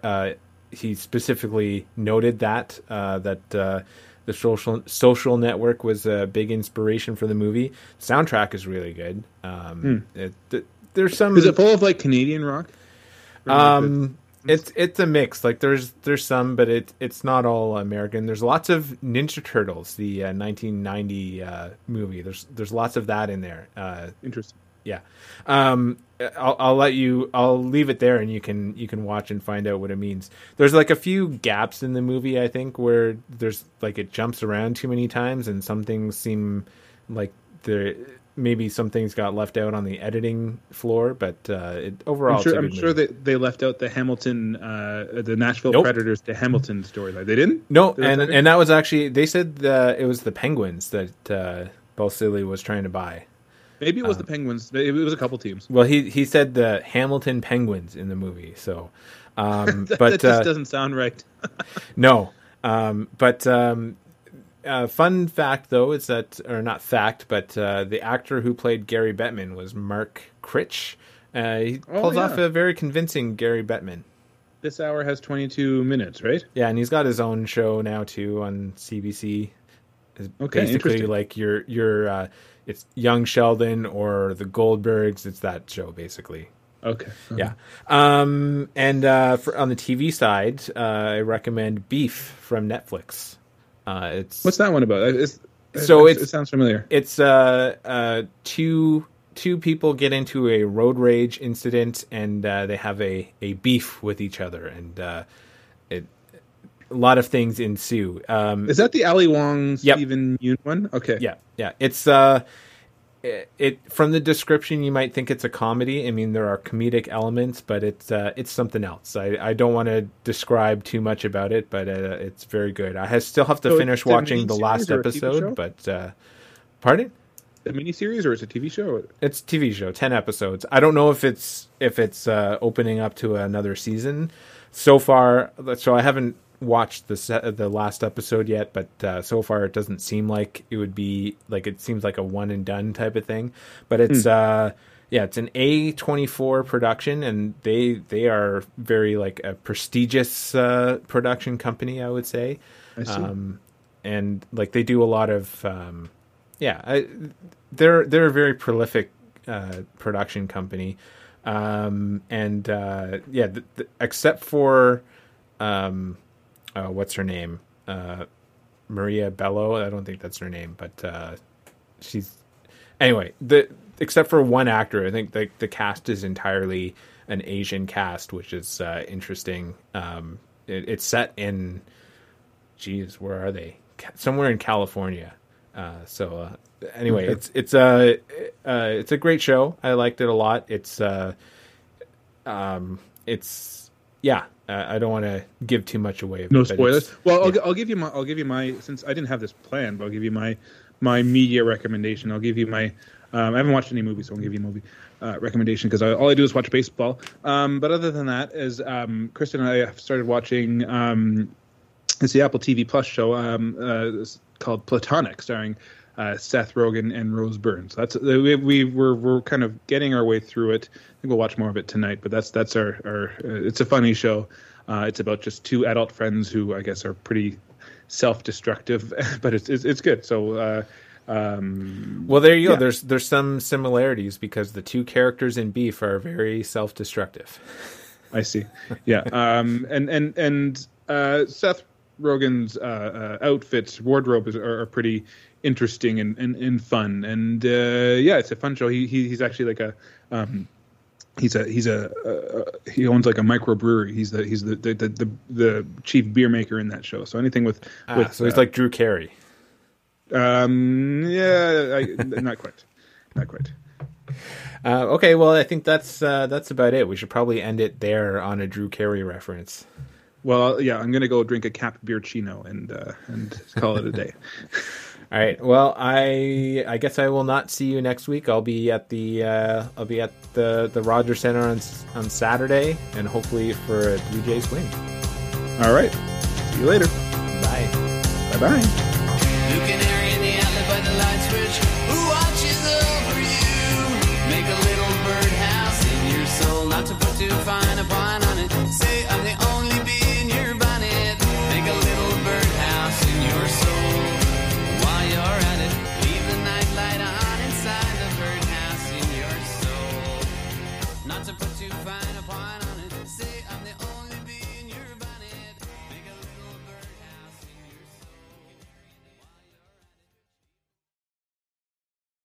uh, he specifically noted that uh, that the social social network was a big inspiration for the movie. Soundtrack is really good. Um, hmm. it, it, there's some. Is it full of like Canadian rock? Um, it's it's a mix. Like there's there's some, but it it's not all American. There's lots of Ninja Turtles, the uh, 1990 uh, movie. There's there's lots of that in there. Uh, Interesting yeah. Um, I'll, I'll let you. I'll leave it there, and you can you can watch and find out what it means. There's like a few gaps in the movie, I think, where there's like it jumps around too many times, and some things seem like there maybe some things got left out on the editing floor, but uh, it, overall, I'm sure, I'm sure that they left out the Hamilton, uh, the Nashville nope. Predators to Hamilton storyline. They didn't. No, Did and and that was actually they said that it was the Penguins that uh, Balsillie was trying to buy. Maybe it was um, the Penguins. Maybe It was a couple teams. Well, he he said the Hamilton Penguins in the movie. So, um, that, but that just uh, doesn't sound right. no, um, but um, uh, fun fact though is that, or not fact, but uh, the actor who played Gary Bettman was Mark Critch. Uh, he oh, pulls yeah. off a very convincing Gary Bettman. This hour has 22 minutes, right? Yeah, and he's got his own show now too on CBC. okay, basically like your your uh, it's Young Sheldon or the Goldbergs. It's that show basically. Okay. Uh-huh. Yeah. Um, and uh, for, on the TV side, uh, I recommend Beef from Netflix. Uh, it's what's that one about? It's, so it's, it sounds familiar. It's uh, uh, two two people get into a road rage incident, and uh, they have a, a beef with each other, and uh, a lot of things ensue. Um, Is that the Ali Wong yep. Yeun one? Okay. Yeah, yeah. It's uh, it, it, from the description you might think it's a comedy. I mean, there are comedic elements, but it's uh, it's something else. I, I don't want to describe too much about it, but uh, it's very good. I have, still have to so finish watching the last episode, but uh, pardon. A miniseries or it's a TV show? It's TV show, ten episodes. I don't know if it's if it's uh, opening up to another season. So far, so I haven't watched the set, the last episode yet, but uh, so far it doesn't seem like it would be like it seems like a one and done type of thing. But it's mm. uh, yeah, it's an A twenty four production, and they they are very like a prestigious uh, production company, I would say. I see. Um, and like they do a lot of um, yeah, I, they're they're a very prolific uh, production company. Um, and uh, yeah, the, the, except for um, uh, what's her name? Uh, Maria Bello. I don't think that's her name, but uh, she's anyway. The except for one actor, I think the the cast is entirely an Asian cast, which is uh, interesting. Um, it, it's set in, geez, where are they? Somewhere in California. Uh, so uh, anyway, it's it's a uh, it's a great show. I liked it a lot. It's uh, um, it's yeah, uh, I don't want to give too much away. No spoilers. Well, I'll, yeah. I'll give you my I'll give you my since I didn't have this plan, but I'll give you my my media recommendation. I'll give you my um, I haven't watched any movies, so I'll give you a movie uh, recommendation because all I do is watch baseball. Um, but other than that, is um, Kristen and I have started watching um, it's the Apple TV Plus show um, uh, called Platonic, starring uh, Seth Rogen and Rose Byrne. So that's we, we we're we're kind of getting our way through it. I think we'll watch more of it tonight. But that's that's our our. Uh, it's a funny show. Uh, it's about just two adult friends who I guess are pretty self-destructive, but it's it's, it's good. So. Uh, um, well, there you yeah. go. There's there's some similarities because the two characters in Beef are very self-destructive. I see. Yeah. um, and and and uh, Seth Rogen's uh, uh, outfits, wardrobe is, are, are, pretty interesting and, and, and fun. And uh, yeah, it's a fun show. He, he he's actually like a um, he's a he's a uh, he owns like a microbrewery. He's the he's the the, the the, the chief beer maker in that show. So anything with ah, with so he's uh, like Drew Carey. Um. Yeah. I, not quite. Not quite. Uh, okay, well, I think that's uh, that's about it. We should probably end it there on a Drew Carey reference. Well, yeah, I'm gonna go drink a cap beer chino and uh, and call it a day. All right. Well, I I guess I will not see you next week. I'll be at the uh, I'll be at the the Rogers Center on on Saturday, and hopefully for a Blue Jays win. All right. See you later. Bye. Bye bye.